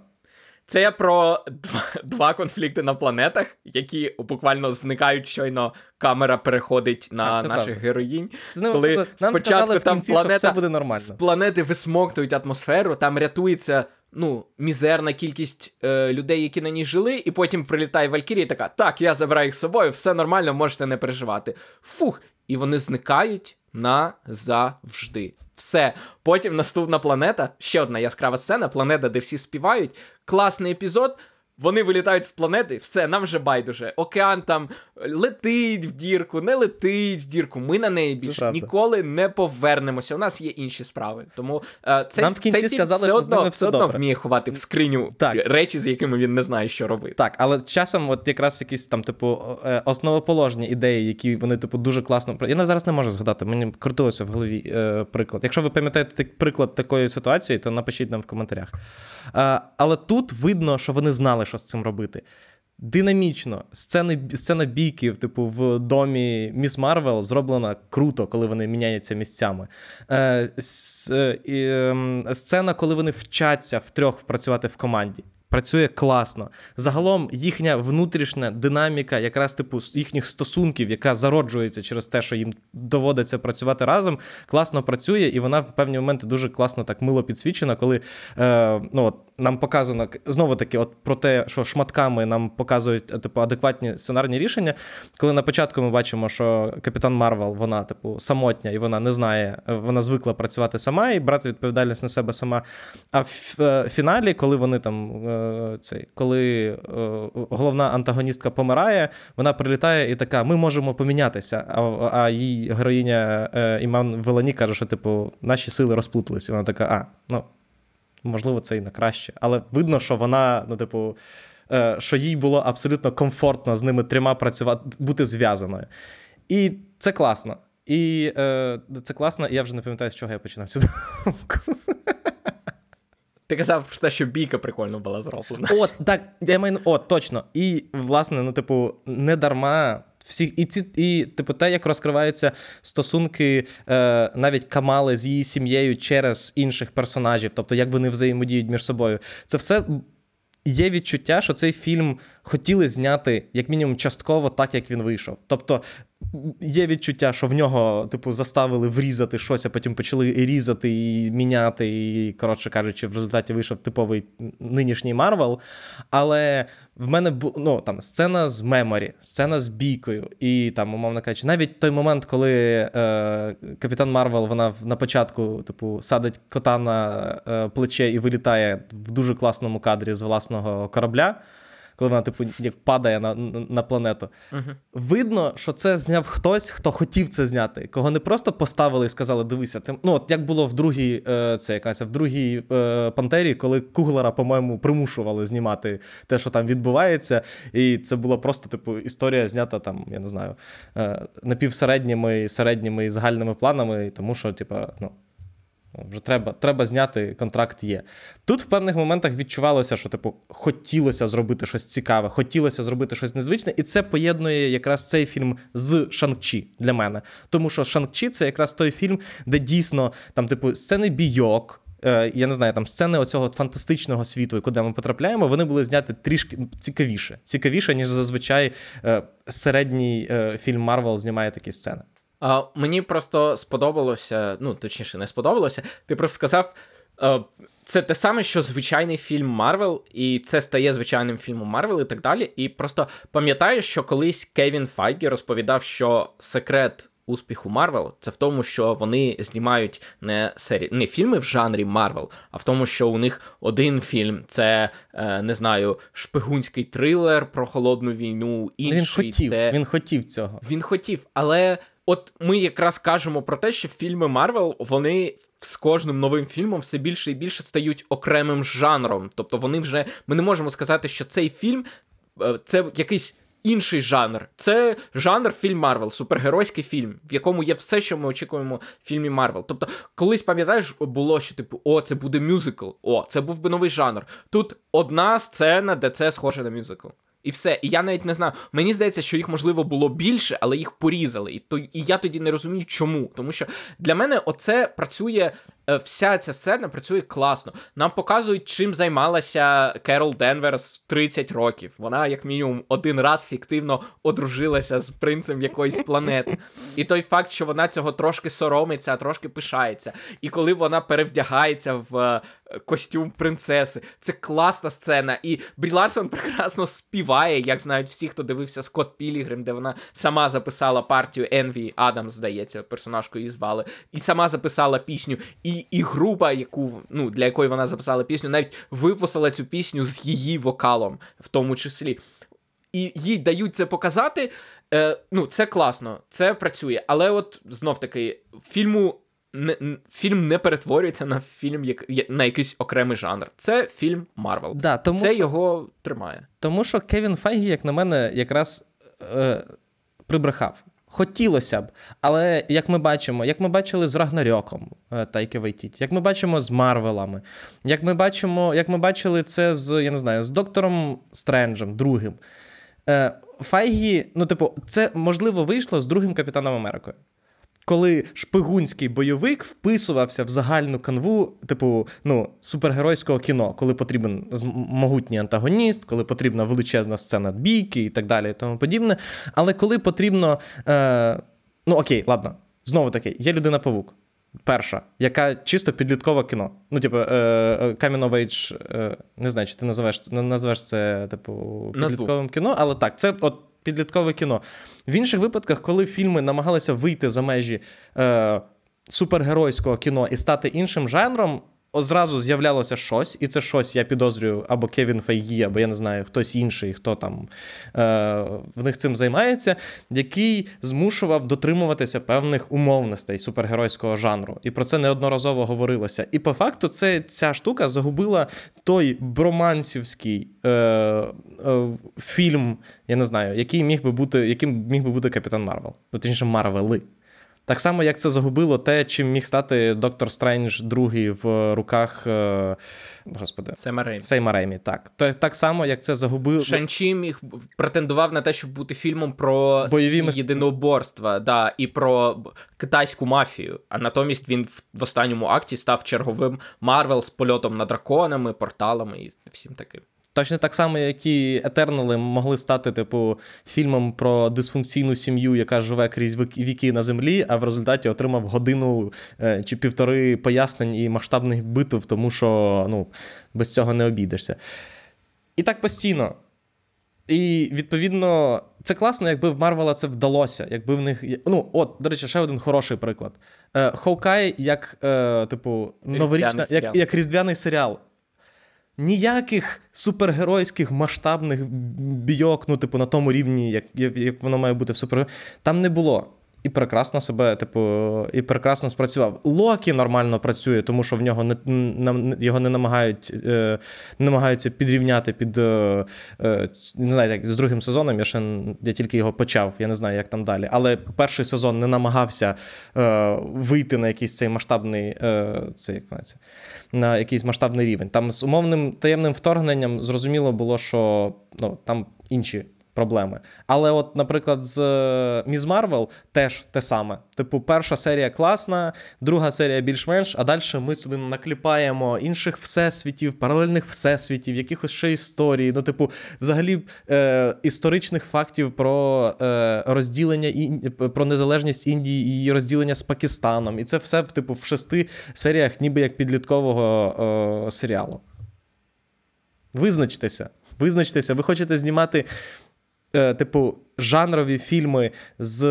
Це я про два два конфлікти на планетах, які буквально зникають щойно камера переходить на а, наших правда. героїнь. З ним коли нам спочатку сказали там кінці, планета все буде нормально. З планети висмоктують атмосферу, там рятується ну, мізерна кількість е, людей, які на ній жили, і потім прилітає Валькірія і така: так, я забираю їх з собою, все нормально, можете не переживати. Фух, і вони зникають назавжди. Все. Потім наступна планета, ще одна яскрава сцена, планета, де всі співають. Класний епізод. Вони вилітають з планети, все, нам вже байдуже. Океан там летить в дірку, не летить в дірку. Ми на неї більше ніколи не повернемося. У нас є інші справи. Тому е, цей, нам в кінці цей сказали, все що одно, з ними все одно вміє ховати в скриню так. речі, з якими він не знає, що робити. Так, але часом, от якраз якісь там, типу, е, основоположні ідеї, які вони, типу, дуже класно Я зараз не можу згадати. Мені крутилося в голові е, приклад. Якщо ви пам'ятаєте приклад такої ситуації, то напишіть нам в коментарях. Е, але тут видно, що вони знали, що з цим робити. Динамічно, сцени, сцена бійків, типу, в домі Міс Марвел зроблена круто, коли вони міняються місцями. Е, с, е, е, Сцена, коли вони вчаться втрьох працювати в команді працює класно. Загалом їхня внутрішня динаміка, якраз типу їхніх стосунків, яка зароджується через те, що їм доводиться працювати разом, класно працює, і вона в певні моменти дуже класно так мило підсвічена, коли е, ну, от, нам показано знову таки, от про те, що шматками нам показують типу, адекватні сценарні рішення. Коли на початку ми бачимо, що капітан Марвел, вона, типу, самотня і вона не знає, вона звикла працювати сама і брати відповідальність на себе сама. А в е, фіналі, коли вони там е, цей, коли е, головна антагоністка помирає, вона прилітає і така: ми можемо помінятися. А а її героїня Іман Велані каже, що типу наші сили розплуталися. Вона така, а, ну можливо, це і на краще. Але видно, що вона, ну, типу, е, що їй було абсолютно комфортно з ними трьома працювати, бути зв'язаною. І це класно. І е, це класно, і я вже не пам'ятаю, з чого я починав цю думку. Ти казав, про те, що бійка прикольно була зроблена. От, так, я маю, от, точно. І, власне, ну, типу, не дарма Всі, і ці, і типу, те, як розкриваються стосунки е, навіть Камали з її сім'єю через інших персонажів, тобто як вони взаємодіють між собою, це все є відчуття, що цей фільм хотіли зняти як мінімум частково так, як він вийшов. Тобто є відчуття, що в нього, типу, заставили врізати щось, а потім почали різати і міняти. І, коротше кажучи, в результаті вийшов типовий нинішній Марвел. Але в мене бу... ну, там сцена з memory, сцена з бійкою. І там, умовно кажучи, навіть той момент, коли е, Капітан Марвел вона на початку, типу, садить кота на е, плече і вилітає в дуже класному кадрі з власного корабля коли вона, типу, як падає на на планету. Uh-huh. Видно, що це зняв хтось, хто хотів це зняти, кого не просто поставили і сказали: дивися, ти ну от як було в другій е, це якась в другій е, пантері, коли Куглера, по-моєму, примушували знімати те, що там відбувається, і це була просто, типу, історія знята там, я не знаю, е, напівсередніми, середніми і загальними планами, тому що, типу, ну. Вже треба треба зняти, контракт є. Тут в певних моментах відчувалося, що типу хотілося зробити щось цікаве, хотілося зробити щось незвичне, і це поєднує якраз цей фільм з Шанг-Чі для мене. Тому що Шанг-Чі це якраз той фільм, де дійсно там, типу, сцени бійок. Е, я не знаю, там сцени оцього фантастичного світу, куди ми потрапляємо, вони були зняті трішки цікавіше, цікавіше, ніж зазвичай е, середній е, фільм Марвел знімає такі сцени. А, Мені просто сподобалося, ну точніше, не сподобалося. Ти просто сказав. Це те саме, що звичайний фільм Марвел, і це стає звичайним фільмом Марвел і так далі. І просто пам'ятаю, що колись Кевін Файгі розповідав, що секрет успіху Марвел це в тому, що вони знімають не сері... не фільми в жанрі Марвел, а в тому, що у них один фільм це е, не знаю, шпигунський трилер про холодну війну. Інший він хотів, це... він хотів цього. Він хотів, але. От ми якраз кажемо про те, що фільми Марвел вони з кожним новим фільмом все більше і більше стають окремим жанром. Тобто вони вже ми не можемо сказати, що цей фільм е, це якийсь інший жанр. Це жанр фільм Марвел, супергеройський фільм, в якому є все, що ми очікуємо в фільмі Марвел. Тобто, колись пам'ятаєш, було що типу, о, це буде мюзикл, о, це був би новий жанр. Тут одна сцена, де це схоже на мюзикл. І все. І я навіть не знаю. Мені здається, що їх можливо було більше, але їх порізали. І то і я тоді не розумію, чому. Тому що для мене оце працює Е, вся ця сцена працює класно. Нам показують, чим займалася Керол Денверс 30 років. Вона, як мінімум, один раз фіктивно одружилася з принцем якоїсь планети. І той факт, що вона цього трошки соромиться, трошки пишається. І коли вона перевдягається в е, костюм принцеси, це класна сцена. І Брі Ларсон прекрасно співає, як знають всі, хто дивився Скотт Пілігрим, де вона сама записала партію Енві Адамс, здається, персонажку її звали, і сама записала пісню. І і група, яку ну для якої вона записала пісню, навіть випустила цю пісню з її вокалом, в тому числі. І їй дають це показати. Е, Ну, це класно, це працює. Але от знов таки, фільму не, фільм не перетворюється на фільм як, на якийсь окремий жанр. Це фільм Марвел. Да, тому Це що, його тримає. Тому що Кевін Файгі, як на мене, якраз е, прибрехав. Хотілося б, але як ми бачимо, як ми бачили з Рагнарьоком е, Тайки Вайтіті, як ми бачимо з Марвелами, як ми бачимо, як ми бачили це з я не знаю, з Доктором Стренджем, другим. Е, Файгі, ну, типу, це можливо вийшло з другим Капітаном Америкою коли шпигунський бойовик вписувався в загальну канву, типу, ну, супергеройського кіно, коли потрібен могутній антагоніст, коли потрібна величезна сцена бійки і так далі, і тому подібне. Але коли потрібно. Е, Ну, окей, ладно, знову таки, є людина павук. Перша, яка чисто підліткове кіно. Ну, типу, е, е, Age, е, не знаю, чи ти називаєш називаєш це, типу, підлітковим Назву. кіно, але так, це от підліткове кіно. В інших випадках, коли фільми намагалися вийти за межі е, супергеройського кіно і стати іншим жанром, Зразу з'являлося щось, і це щось, я підозрюю, або Кевін Фейгі, або я не знаю, хтось інший, хто там е, в них цим займається, який змушував дотримуватися певних умовностей супергеройського жанру. І про це неодноразово говорилося. І по факту це, ця штука загубила той бромансівський е, е, фільм, я не знаю, який міг би бути, яким міг би бути Капітан Марвел. Ну, точніше, Марвели. Так само, як це загубило те, чим міг стати Доктор Стрендж другий в руках е, господи, Сема Реймі. Сема Реймі. Так так само, як це загубило. Шан-Чі міг претендував на те, щоб бути фільмом про Бойові єдиноборства да, і про китайську мафію. А натомість він в останньому акті став черговим Марвел з польотом над драконами, порталами і всім таким. Точно так само, як і Етернали могли стати, типу, фільмом про дисфункційну сім'ю, яка живе крізь віки на землі, а в результаті отримав годину е, чи півтори пояснень і масштабних битв, тому що ну, без цього не обійдешся. І так постійно. І відповідно, це класно, якби в Марвела це вдалося. Якби в них. Ну, от, до речі, ще один хороший приклад. Е, Хоукай, як, е, типу, новорічна, як, як різдвяний серіал ніяких супергеройських масштабних бійок, ну, типу, на тому рівні, як як воно має бути в супергерої, там не було. І прекрасно себе, типу, і прекрасно спрацював. Локі нормально працює, тому що в нього не його не намагають не намагаються підрівняти під не знаю, як з другим сезоном. Я ще я тільки його почав, я не знаю, як там далі. Але перший сезон не намагався вийти на якийсь цей масштабний цей, як це, на якийсь масштабний рівень. Там з умовним таємним вторгненням зрозуміло було, що ну, там інші проблеми. Але, от, наприклад, з е, Міз Марвел теж те саме. Типу, перша серія класна, друга серія більш-менш, а далі ми сюди накліпаємо інших всесвітів, паралельних всесвітів, якихось ще історій. Ну, типу, взагалі е, історичних фактів про е, розділення і про незалежність Індії і розділення з Пакистаном. І це все типу, в шести серіях, ніби як підліткового е, серіалу. Визначтеся. Визначтеся, ви хочете знімати е, типу, жанрові фільми з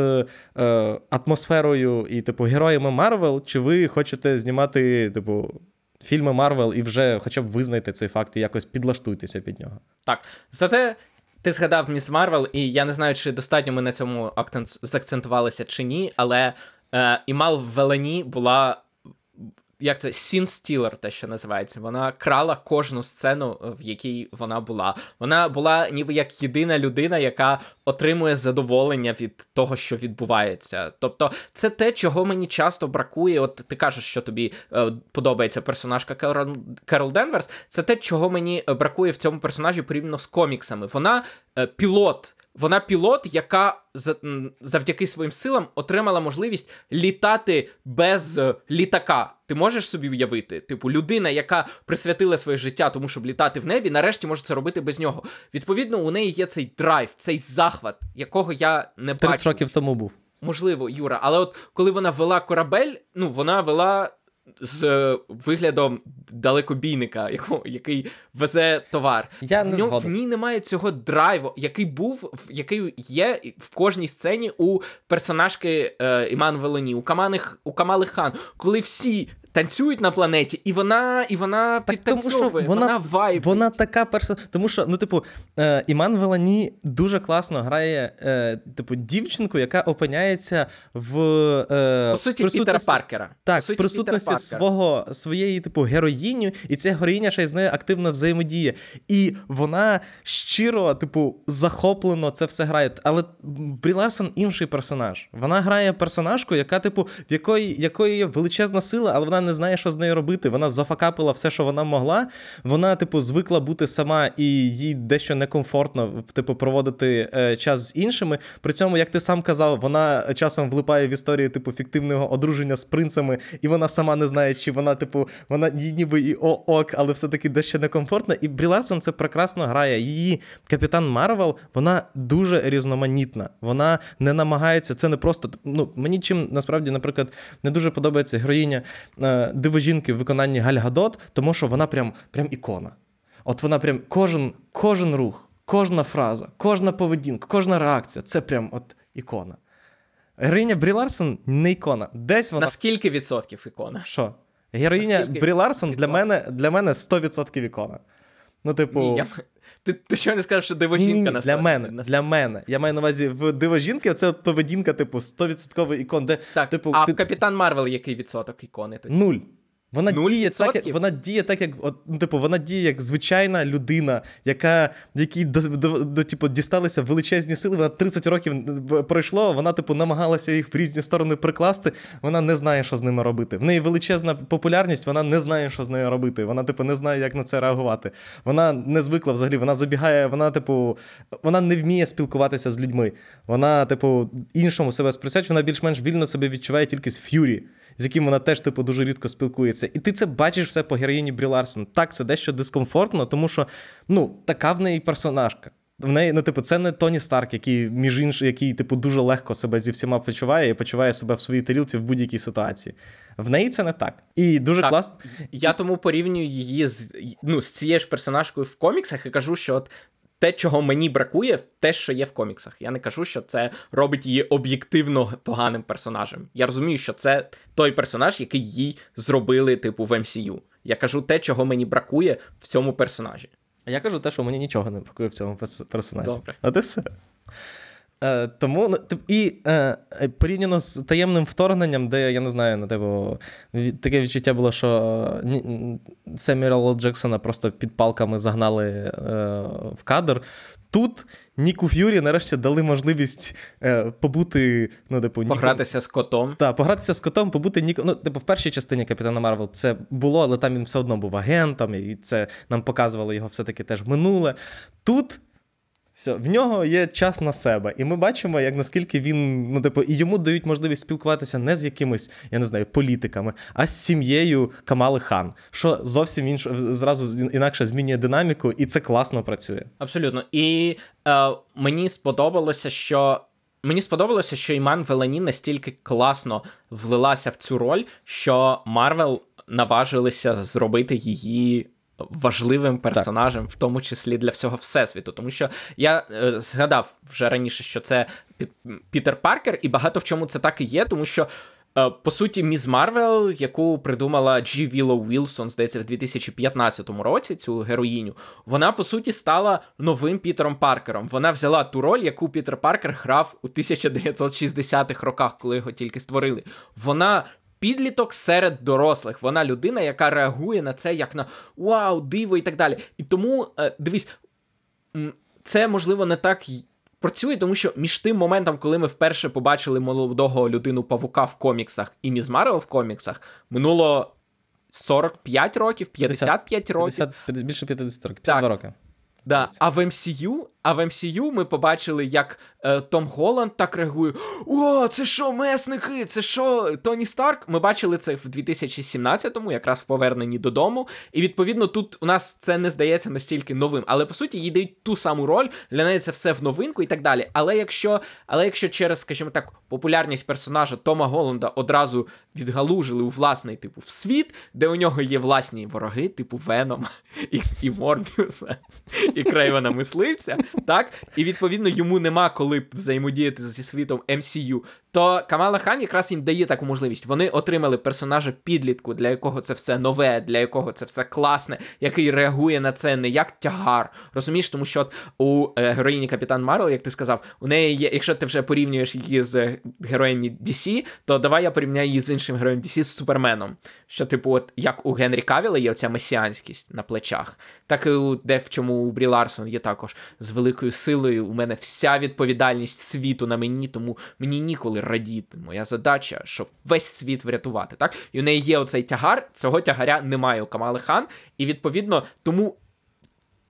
е, атмосферою і, типу, героями Марвел, чи ви хочете знімати, типу, фільми Марвел і вже хоча б визнайте цей факт і якось підлаштуйтеся під нього? Так. Зате. Ти згадав Міс Марвел, і я не знаю, чи достатньо ми на цьому акцент закцентувалися чи ні, але е, Імал Велені була як це Сін Стілер, те, що називається. Вона крала кожну сцену, в якій вона була. Вона була ніби як єдина людина, яка отримує задоволення від того, що відбувається. Тобто, це те, чого мені часто бракує. От ти кажеш, що тобі е, подобається персонажка Керол, Керол Денверс. Це те, чого мені бракує в цьому персонажі порівняно з коміксами. Вона е, пілот. Вона пілот, яка завдяки своїм силам отримала можливість літати без е, літака. Ти можеш собі уявити? Типу, людина, яка присвятила своє життя, тому щоб літати в небі, нарешті може це робити без нього. Відповідно, у неї є цей драйв, цей захват, якого я не бачу. 30 років тому був. Можливо, Юра, але от коли вона вела корабель, ну вона вела з виглядом далекобійника, який везе товар. Я не в, ньому, в ній немає цього драйву, який був, який є в кожній сцені у персонажки е, Іман Велані, у Каманих, у Камали Хан, коли всі танцюють на планеті, і вона і вона так, підтанцьовує, тому, що вона, вона вайб. Вона така персона. Тому що, ну, типу, е, Іман Велані дуже класно грає, е, типу, дівчинку, яка опиняється в е, По суті, Пітера Паркера. Так, По суті, присутності свого, своєї, типу, героїню, і ця героїня ще з нею активно взаємодіє. І вона щиро, типу, захоплено це все грає. Але Брі Ларсон інший персонаж. Вона грає персонажку, яка, типу, в якої, якої є величезна сила, але вона не знає, що з нею робити. Вона зафакапила все, що вона могла. Вона, типу, звикла бути сама і їй дещо некомфортно, типу, проводити е, час з іншими. При цьому, як ти сам казав, вона часом влипає в історію, типу, фіктивного одруження з принцами, і вона сама не знає, чи вона, типу, вона ніби і ок, але все-таки дещо некомфортно. І Брі Ларсон це прекрасно грає. Її капітан Марвел, вона дуже різноманітна. Вона не намагається, це не просто. Ну, Мені чим насправді, наприклад, не дуже подобається героїня е, дивожінки в виконанні Галь Гадот, тому що вона прям прям ікона. От вона прям кожен кожен рух, кожна фраза, кожна поведінка, кожна реакція це прям от ікона. Героїня Брі Ларсон не ікона. Десь вона. На скільки відсотків ікона? Що? Героїня Брі Ларсон для мене для мене 100% ікона. Ну, типу. Ні, я... Ти ти що не скажеш, що дивожінка на Для мене. Для мене. Я маю на увазі в дивожінки це поведінка, типу, 100% ікон. Де, так, типу, А ти... Капітан Марвел який відсоток ікони? Тоді? Нуль. Вона діє так, як вона діє так, як от, ну, типу, вона діє як звичайна людина, яка якій до, до, до, типу, дісталися величезні сили. Вона 30 років пройшло. Вона, типу, намагалася їх в різні сторони прикласти. Вона не знає, що з ними робити. В неї величезна популярність, вона не знає, що з нею робити. Вона, типу, не знає, як на це реагувати. Вона не звикла взагалі. Вона забігає, вона, типу, вона не вміє спілкуватися з людьми. Вона, типу, іншому себе сприсячує, вона більш-менш вільно себе відчуває тільки з ф'юрі з яким вона теж типу дуже рідко спілкується. І ти це бачиш все по героїні Брі Ларсон. Так, це дещо дискомфортно, тому що ну, така в неї персонажка. В неї, ну, типу, це не Тоні Старк, який, між іншим, який, типу, дуже легко себе зі всіма почуває і почуває себе в своїй тарілці в будь-якій ситуації. В неї це не так. І дуже класно. Я тому порівнюю її з ну, з цією ж персонажкою в коміксах і кажу, що от те, чого мені бракує, те, що є в коміксах. Я не кажу, що це робить її об'єктивно поганим персонажем. Я розумію, що це той персонаж, який їй зробили, типу, в MCU. Я кажу те, чого мені бракує в цьому персонажі. А я кажу те, що мені нічого не бракує в цьому персонажі. Добре. А ти все. Е, Тому ну, і е, порівняно з таємним вторгненням, де я не знаю, ну, типу, таке відчуття було, що е, Семюела Джексона просто під палками загнали е, в кадр. Тут Ніку Ф'юрі нарешті дали можливість е, побути. ну, типу, Погратися з котом. Так, погратися з котом, побути Ніком. Ну, типу, в першій частині Капітана Марвел це було, але там він все одно був агентом, і це нам показувало його все-таки теж минуле. Тут. Все, в нього є час на себе, і ми бачимо, як наскільки він, ну, типу, і йому дають можливість спілкуватися не з якимись, я не знаю, політиками, а з сім'єю Камали Хан, що зовсім інш, зразу інакше змінює динаміку, і це класно працює. Абсолютно. І е, мені сподобалося, що. Мені сподобалося, що Іман Велані настільки класно влилася в цю роль, що Марвел наважилися зробити її важливим персонажем, так. в тому числі для всього всесвіту. Тому що я е, згадав вже раніше, що це Пітер Паркер, і багато в чому це так і є, тому що. Е, по суті, Міс Марвел, яку придумала Джі Віллоу Вілсон, здається, в 2015 році, цю героїню, вона по суті стала новим Пітером Паркером. Вона взяла ту роль, яку Пітер Паркер грав у 1960-х роках, коли його тільки створили. Вона підліток серед дорослих. Вона людина, яка реагує на це як на вау, диво і так далі. І тому е, дивись, це можливо не так. Працює, тому що між тим моментом, коли ми вперше побачили молодого людину павука в коміксах і Міз Марвел в коміксах, минуло 45 років, 55 50, років. 50, більше 50 років, 52 роки. Да. А в MCU а в MCU ми побачили, як е, Том Голланд так реагує: О, це що, месники? Це що, Тоні Старк? Ми бачили це в 2017-му, якраз в поверненні додому. І відповідно тут у нас це не здається настільки новим. Але по суті їй дають ту саму роль, для неї це все в новинку і так далі. Але якщо але якщо через, скажімо так, популярність персонажа Тома Голланда одразу відгалужили у власний типу в світ, де у нього є власні вороги, типу Венома і, і Морбіуса, і Крейвена Мисливця так? І відповідно йому нема коли взаємодіяти зі світом MCU то Камала Хан якраз їм дає таку можливість. Вони отримали персонажа підлітку, для якого це все нове, для якого це все класне, який реагує на це не як тягар. Розумієш, тому що от у е, героїні Капітан Марвел, як ти сказав, у неї є, якщо ти вже порівнюєш її з героєм DC, то давай я порівняю її з іншим героєм DC з Суперменом. Що, типу, от як у Генрі Кавіла є оця месіанськість на плечах, так і у де в чому у Брі Ларсон є також з великою силою. У мене вся відповідальність світу на мені, тому мені ніколи радіти. Моя задача, щоб весь світ врятувати. Так? І у неї є оцей тягар, цього тягаря немає у Камали Хан, і відповідно тому.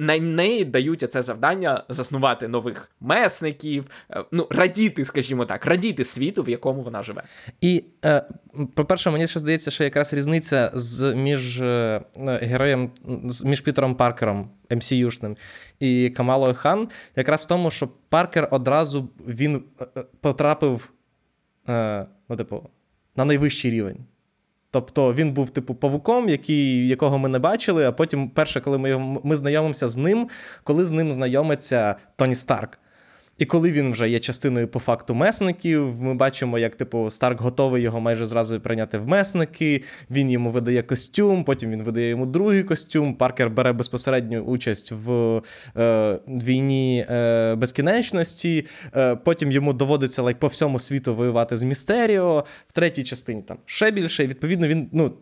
На неї дають це завдання заснувати нових месників, е, ну радіти, скажімо так, радіти світу, в якому вона живе. І е, по-перше, мені ще здається, що якраз різниця з між е, героєм між Пітером Паркером, MCU-шним, і Камалою Хан, якраз в тому, що Паркер одразу він потрапив ну, типу, на найвищий рівень. Тобто він був, типу, павуком, який, якого ми не бачили, а потім, перше, коли ми його, ми знайомимося з ним, коли з ним знайомиться Тоні Старк. І коли він вже є частиною по факту месників, ми бачимо, як типу Старк готовий його майже зразу прийняти в месники. Він йому видає костюм, потім він видає йому другий костюм. Паркер бере безпосередню участь в е, війні е, безкінечності. Е, потім йому доводиться лайк, по всьому світу воювати з Містеріо. В третій частині там ще більше. відповідно, він ну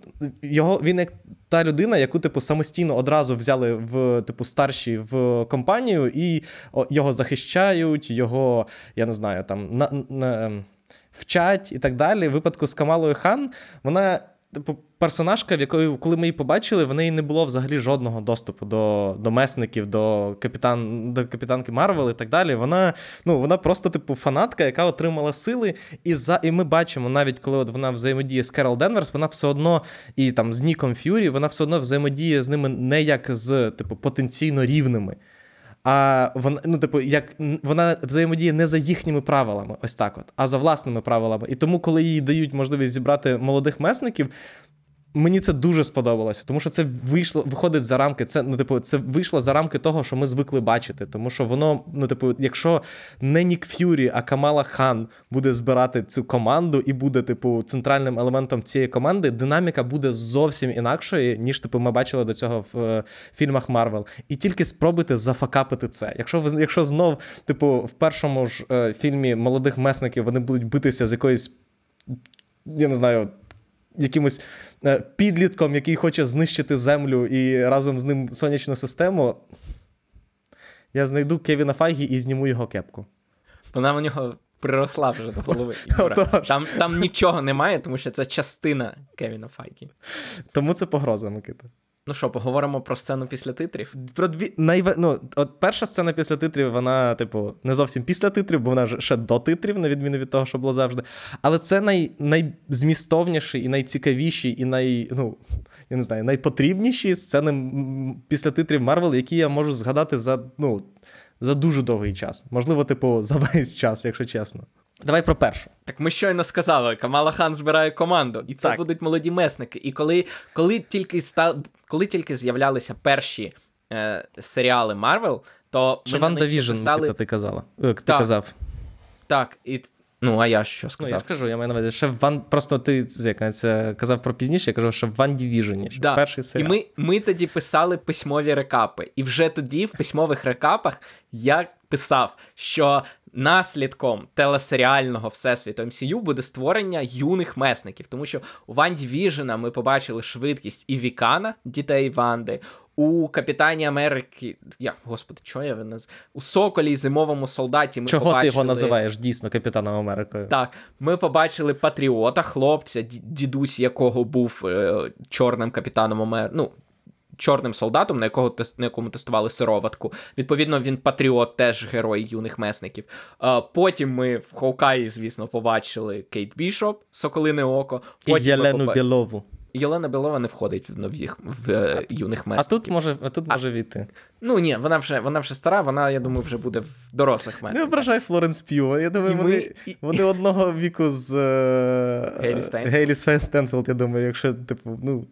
його він як та людина, яку типу самостійно одразу взяли в типу старші в компанію, і його захищають, його, я не знаю, там на, на, ем, вчать і так далі. В випадку з Камалою Хан вона типу, персонажка, в якої, коли ми її побачили, в неї не було взагалі жодного доступу до до месників, до капітан, до капітанки Марвел і так далі. Вона ну, вона просто, типу, фанатка, яка отримала сили. І за, і ми бачимо, навіть коли от вона взаємодіє з Керол Денверс, вона все одно і там з Ніком Ф'юрі, вона все одно взаємодіє з ними не як з типу, потенційно рівними. А вона, ну, типу, як вона взаємодіє не за їхніми правилами, ось так от, а за власними правилами. І тому, коли їй дають можливість зібрати молодих месників, Мені це дуже сподобалося, тому що це вийшло, виходить за рамки. Це ну, типу, це вийшло за рамки того, що ми звикли бачити. Тому що воно, ну, типу, якщо не Нік Ф'юрі, а Камала Хан буде збирати цю команду і буде, типу, центральним елементом цієї команди, динаміка буде зовсім інакшою, ніж типу, ми бачили до цього в е, фільмах Марвел. І тільки спробуйте зафакапити це. Якщо ви якщо знов, типу, в першому ж е, фільмі молодих месників вони будуть битися з якоюсь, я не знаю якимось е, підлітком, який хоче знищити землю і разом з ним сонячну систему, я знайду Кевіна Файгі і зніму його кепку. Вона в нього приросла вже до голови. Там там нічого немає, тому що це частина Кевіна Файгі. Тому це погроза, Микита. Ну що, поговоримо про сцену після титрів? Про дві найве... ну, от перша сцена після титрів, вона, типу, не зовсім після титрів, бо вона ще до титрів, на відміну від того, що було завжди. Але це най... найзмістовніший і найцікавіший, і най... ну, я не знаю, найпотрібніші сцени після титрів Марвел, які я можу згадати за, ну, за дуже довгий час. Можливо, типу, за весь час, якщо чесно. Давай про першу. Так ми щойно сказали, Камала Хан збирає команду, і це так. будуть молоді месники. І коли коли тільки ста, коли тільки з'являлися перші е, серіали Марвел, то ми WandaVision, писали... ти казала. Е, ти так, казав. Так, і Ну, а я що сказав? Ну, я кажу, я маю на увазі, ще Ван... Просто ти як, це казав про пізніше, я кажу, що в WandaVision і. Да. Перший серіал. І ми ми тоді писали письмові рекапи. І вже тоді, в письмових рекапах, я писав, що наслідком телесеріального всесвіту MCU буде створення юних месників. Тому що у Ванді Віжена ми побачили швидкість і Вікана, дітей Ванди. У Капітані Америки. Я, Господи, що я наз... У Соколі і зимовому солдаті ми Чого побачили... ти його називаєш дійсно Капітаном Америкою? Так, ми побачили Патріота, хлопця, дідусь якого був е, чорним капітаном Америки. Ну, чорним солдатом, на якого на якому тестували сироватку. Відповідно, він патріот, теж герой юних месників. Потім ми в Hawkeye ї, звісно, побачили Кейт Бішоп, Соколине Око. Потім І Єлену побач... Білову. Єлена Білова не входить в нових в е, юних месників. А тут може а тут може ввійти. Ну ні, вона вже вона вже стара, вона, я думаю, вже буде в дорослих месниках. Не ображай Флоренс П'ю. Я думаю, і вони ми... вони одного віку з е... Гейлі Стейнфілд, я думаю, якщо, типу, ну.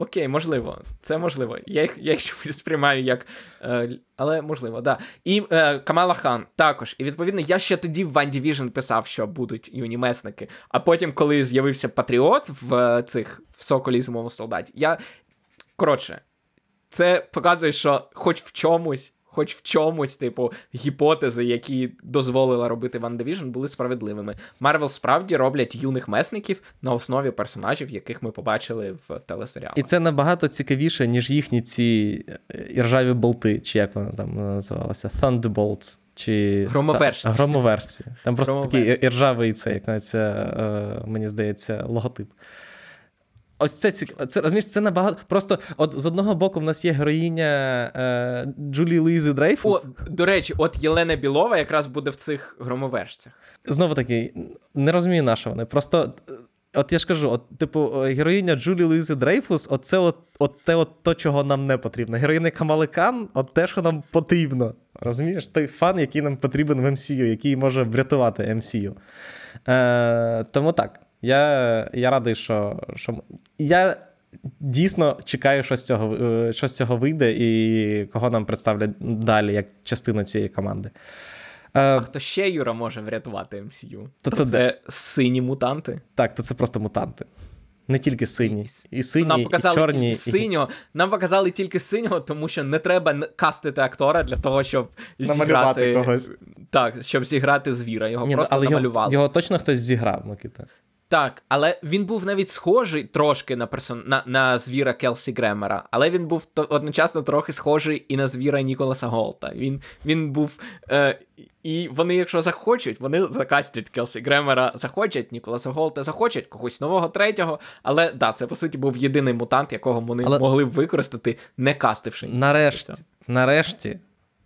Окей, можливо, це можливо. Я їх я їх чомусь сприймаю як. Е, але можливо, да. І е, Камала Хан також. І відповідно, я ще тоді в WandaVision писав, що будуть юні месники. А потім, коли з'явився Патріот в е, цих в Соколі зимовому солдаті, я. Коротше, це показує, що хоч в чомусь хоч в чомусь, типу, гіпотези, які дозволила робити WandaVision, були справедливими. Марвел справді роблять юних месників на основі персонажів, яких ми побачили в телесеріалах. І це набагато цікавіше, ніж їхні ці е, іржаві болти, чи як вони там називалося, Thunderbolts. Чи Громоверсці. Громоверсці. Там просто такий іржавий цей, як е, мені здається, логотип. Ось це це, розумієш, це набагато. Просто от з одного боку в нас є героїня е, Джулі Луїзи Дрейфус. О, До речі, от Єлена Білова якраз буде в цих громовержцях. Знову таки, не розумію, на що вони. Просто, от я ж кажу, от, типу, героїня Джулі Луїзи Дрейфус, от це от, от те, от то, чого нам не потрібно. Героїня Камали Кан, от те, що нам потрібно. Розумієш, той фан, який нам потрібен в MCU, який може врятувати MCU. Е, Тому так. Я я радий, що що я дійсно чекаю, що з цього е, що з цього вийде, і кого нам представлять далі як частину цієї команди. Е, а хто ще Юра може врятувати МСЮ? То це, це сині мутанти? Так, то це просто мутанти. Не тільки сині, і сині, нам показали і чорні. Тільки синього. Нам показали тільки синього, тому що не треба кастити актора для того, щоб зіграти когось. Так, щоб зіграти звіра. Його Ні, ну, просто але намалювали. Його, його точно хтось зіграв, Микита. Так, але він був навіть схожий трошки на персон... на, на звіра Келсі Гремера, але він був то... одночасно трохи схожий і на звіра Ніколаса Голта. Він він був. Е... І вони, якщо захочуть, вони закастять Келсі Гремера, захочуть Ніколаса Голта, захочуть когось нового третього. Але да, це по суті був єдиний мутант, якого вони але... могли б використати, не кастивши. Нарешті, нарешті,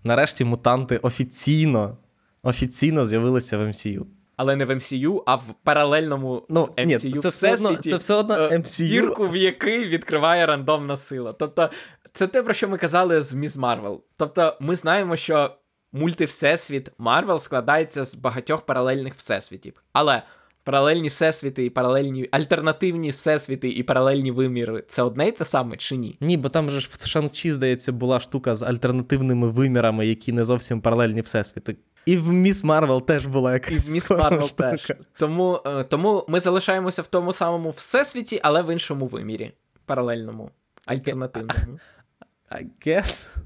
нарешті, мутанти офіційно, офіційно з'явилися в MCU але не в MCU, а в паралельному ну, MCU ні, це все одно це все одно MCU. Дірку, в який відкриває рандомна сила. Тобто, це те, про що ми казали з Міз Марвел. Тобто, ми знаємо, що мультивсесвіт Марвел складається з багатьох паралельних всесвітів. Але Паралельні всесвіти і паралельні альтернативні всесвіти і паралельні виміри це одне й те саме чи ні? Ні, бо там же ж в Шан-Чі, здається, була штука з альтернативними вимірами, які не зовсім паралельні всесвіти. І в Міс Марвел теж була якась. І в Міс Марвел штука. теж. Тому, е, тому ми залишаємося в тому самому всесвіті, але в іншому вимірі. Паралельному, альтернативному. I guess.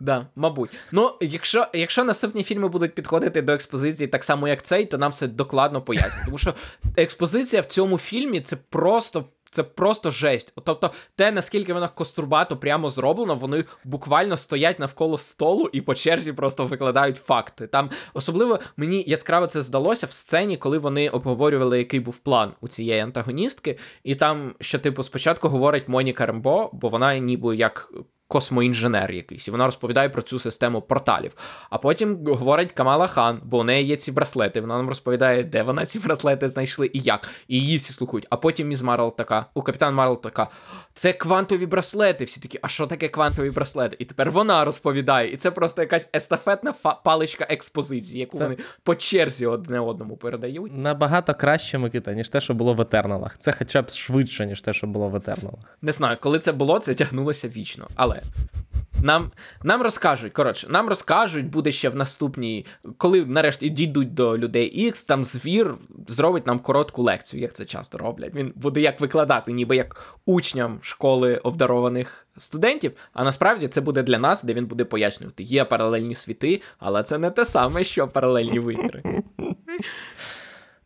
Да, мабуть. Ну, якщо, якщо наступні фільми будуть підходити до експозиції так само, як цей, то нам все докладно пояснять. Тому що експозиція в цьому фільмі це просто. Це просто жесть. Тобто, те, наскільки вона кострубато прямо зроблено, вони буквально стоять навколо столу і по черзі просто викладають факти. Там особливо мені яскраво це здалося в сцені, коли вони обговорювали, який був план у цієї антагоністки, і там, що, типу, спочатку говорить Моніка Рембо, бо вона ніби як космоінженер якийсь, і вона розповідає про цю систему порталів. А потім говорить Камала Хан, бо у неї є ці браслети. Вона нам розповідає, де вона ці браслети знайшли і як. І її всі слухають. А потім міс Марвел така, у капітан Марвел така: це квантові браслети. Всі такі, а що таке квантові браслети? І тепер вона розповідає. І це просто якась естафетна фа- паличка експозиції, яку Це- вони по черзі одне одному передають. Набагато краще, Микита, ніж те, що було в Етерналах. Це хоча б швидше, ніж те, що було в Етерналах. Не знаю, коли це було, це тягнулося вічно. Але нам, нам розкажуть, коротше, нам розкажуть, буде ще в наступній, коли нарешті дійдуть до людей X, там звір зробить нам коротку лекцію, як це часто роблять. Він буде як викладати, ніби як учням школи обдарованих студентів. А насправді це буде для нас, де він буде пояснювати, є паралельні світи, але це не те саме, що паралельні виміри.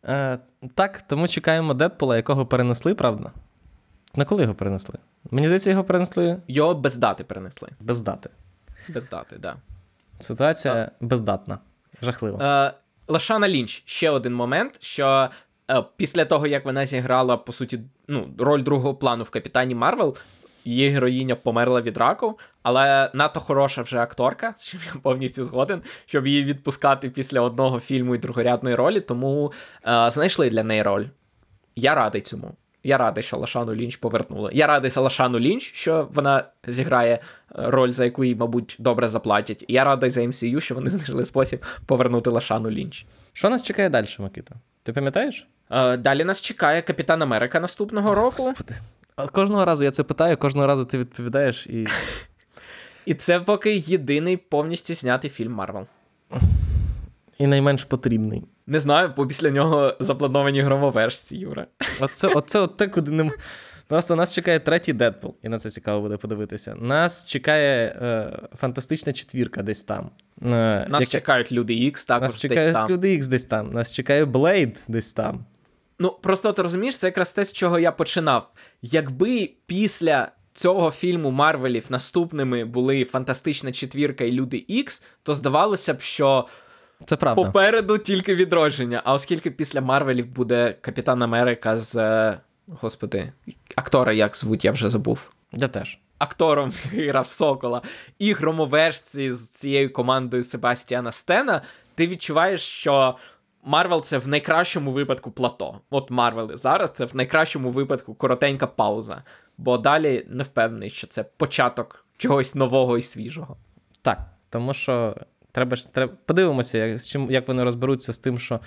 Е, так, тому чекаємо Дедпула, якого перенесли, правда? На коли його перенесли? Мені здається, його перенесли Його без дати перенесли. без дати. Без дати, так. Да. Ситуація бездатна. Жахливо. Е, Лашана Лінч ще один момент, що е, після того, як вона зіграла, по суті, ну, роль другого плану в Капітані Марвел, її героїня померла від раку, але надто хороша вже акторка, з чим я повністю згоден, щоб її відпускати після одного фільму і другорядної ролі, тому е, знайшли для неї роль. Я радий цьому. Я радий, що Лашану Лінч повернули. Я радий за Лашану Лінч, що вона зіграє е, роль, за яку їй, мабуть, добре заплатять. Я радий за MCU, що вони знайшли спосіб повернути Лашану Лінч. Що нас чекає далі, Микита? Ти пам'ятаєш? Е, далі нас чекає Капітан Америка наступного року. Господи. Кожного разу я це питаю, кожного разу ти відповідаєш і. І це поки єдиний повністю знятий фільм Марвел. і найменш потрібний. Не знаю, бо після нього заплановані громовержці, Юра. Оце, оце от те, куди не. Просто нас чекає третій Дедпул, і на це цікаво буде подивитися. Нас чекає е, фантастична четвірка десь там. Е, Нас яка- чекають люди Ікс, також нас десь чекають там. люди Ікс десь там. Нас чекає Блейд десь там. Ну, просто ти розумієш, це якраз те, з чого я починав. Якби після цього фільму Марвелів наступними були Фантастична четвірка і Люди Ікс, то здавалося б, що Це правда. попереду тільки відродження. А оскільки після Марвелів буде Капітан Америка з. е, Господи, актора як звуть, я вже забув. Я теж. Актором грав Сокола, і громовержці з цією командою Себастіана Стена, ти відчуваєш, що Марвел це в найкращому випадку плато. От Марвели зараз це в найкращому випадку коротенька пауза. Бо далі не впевнений, що це початок чогось нового і свіжого. Так, тому що треба ж треба. Подивимося, як, з чим, як вони розберуться з тим, що,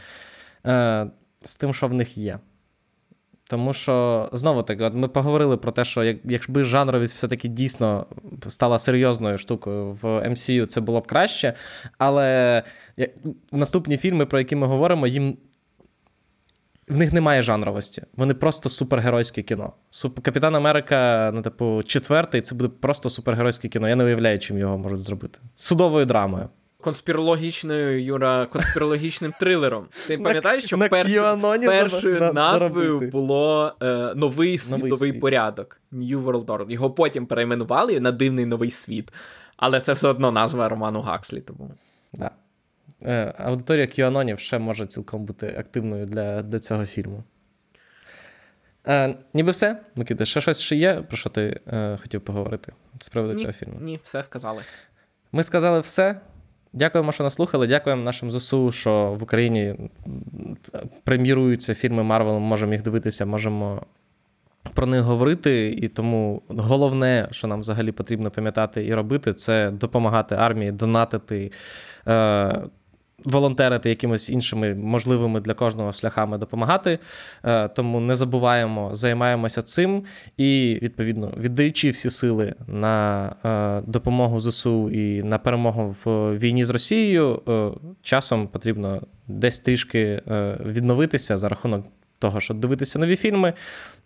е, з тим, що в них є. Тому що знову таки, ми поговорили про те, що як, якби жанровість все-таки дійсно стала серйозною штукою в MCU, це було б краще. Але наступні фільми, про які ми говоримо, їм. В них немає жанровості. Вони просто супергеройське кіно. Суп... Капітан Америка, ну, типу, четвертий, це буде просто супергеройське кіно. Я не уявляю, чим його можуть зробити. Судовою драмою. Конспірологічною, Юра, конспірологічним трилером. Ти пам'ятаєш, що на перш- QAnon першою назвою було е, новий світовий світ. порядок New World Order. Його потім перейменували на дивний новий світ. Але це все одно назва роману Гакслі. Тому Да. Е, аудиторія QAnonів ще може цілком бути активною для, для цього фільму. Е, ніби все, Микита, ще щось ще є, про що ти е, хотів поговорити з приводу цього фільму? ні, все сказали. Ми сказали все. Дякуємо, що нас слухали. Дякуємо нашим ЗСУ, що в Україні преміруються фільми Марвел. Можемо їх дивитися, можемо про них говорити. І тому головне, що нам взагалі потрібно пам'ятати і робити, це допомагати армії, донатити, е, волонтерити якимось іншими можливими для кожного шляхами допомагати. Е, Тому не забуваємо, займаємося цим і, відповідно, віддаючи всі сили на е, допомогу ЗСУ і на перемогу в війні з Росією, е, часом потрібно десь трішки відновитися за рахунок того, щоб дивитися нові фільми.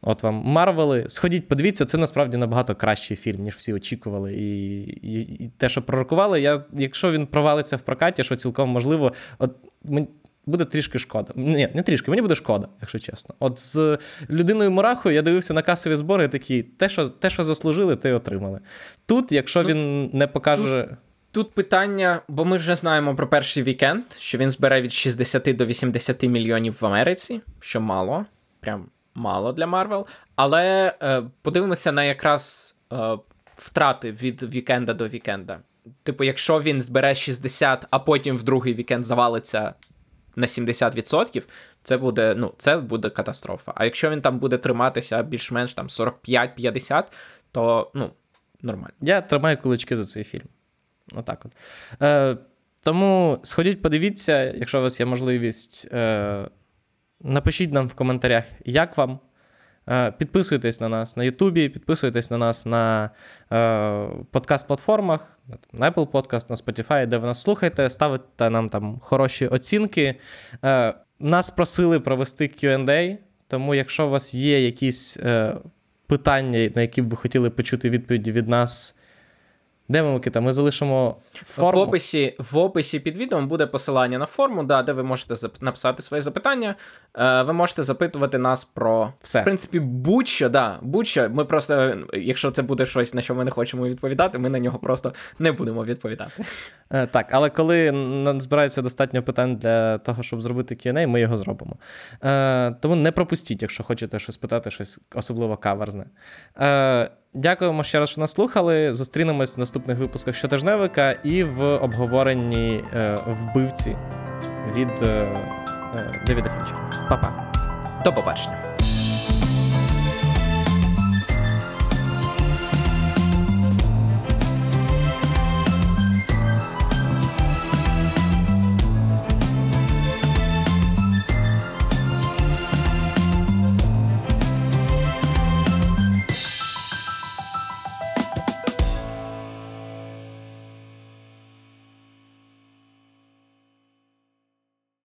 От вам Марвели. Сходіть, подивіться, це насправді набагато кращий фільм, ніж всі очікували. І, і, і те, що пророкували, я, якщо він провалиться в прокаті, що цілком можливо, от мені буде трішки шкода. Ні, не трішки, мені буде шкода, якщо чесно. От з людиною Мурахою я дивився на касові збори, такі, те, що, те, що заслужили, те й отримали. Тут, якщо Ну, він не покаже. Тут питання, бо ми вже знаємо про перший вікенд, що він збере від 60 до 80 мільйонів в Америці, що мало, прям мало для Марвел. Але е, подивимося на якраз е, втрати від вікенда до вікенда. Типу, якщо він збере 60, а потім в другий вікенд завалиться на 70%, це буде, ну, це буде катастрофа. А якщо він там буде триматися більш-менш там 45-50, то ну, нормально. Я тримаю кулички за цей фільм. Отак от. Е, тому сходіть, подивіться, якщо у вас є можливість. Е, напишіть нам в коментарях, як вам. Е, підписуйтесь на нас на Ютубі, підписуйтесь на нас на е, подкаст-платформах, на Apple Podcast, на Spotify, де ви нас слухаєте, ставите нам там хороші оцінки. Е, нас просили провести QA, тому якщо у вас є якісь е, питання, на які б ви хотіли почути відповіді від нас. Де ми, Микита? Ми залишимо форму. В описі, в описі під відео буде посилання на форму, да, де ви можете зап- написати свої запитання. Е, ви можете запитувати нас про Все. в принципі будь-що, да, будь-що. Ми просто, якщо це буде щось, на що ми не хочемо відповідати, ми на нього просто не будемо відповідати. Е, так, але коли збирається достатньо питань для того, щоб зробити Q&A, ми його зробимо. Е, тому не пропустіть, якщо хочете щось питати, щось особливо каверзне. Е, дякуємо ще раз, що нас слухали. Зустрінемось в наступних випусках щотижневика і в обговоренні е, вбивці від е, е, Девіда Фінча. Па-па. До побачення.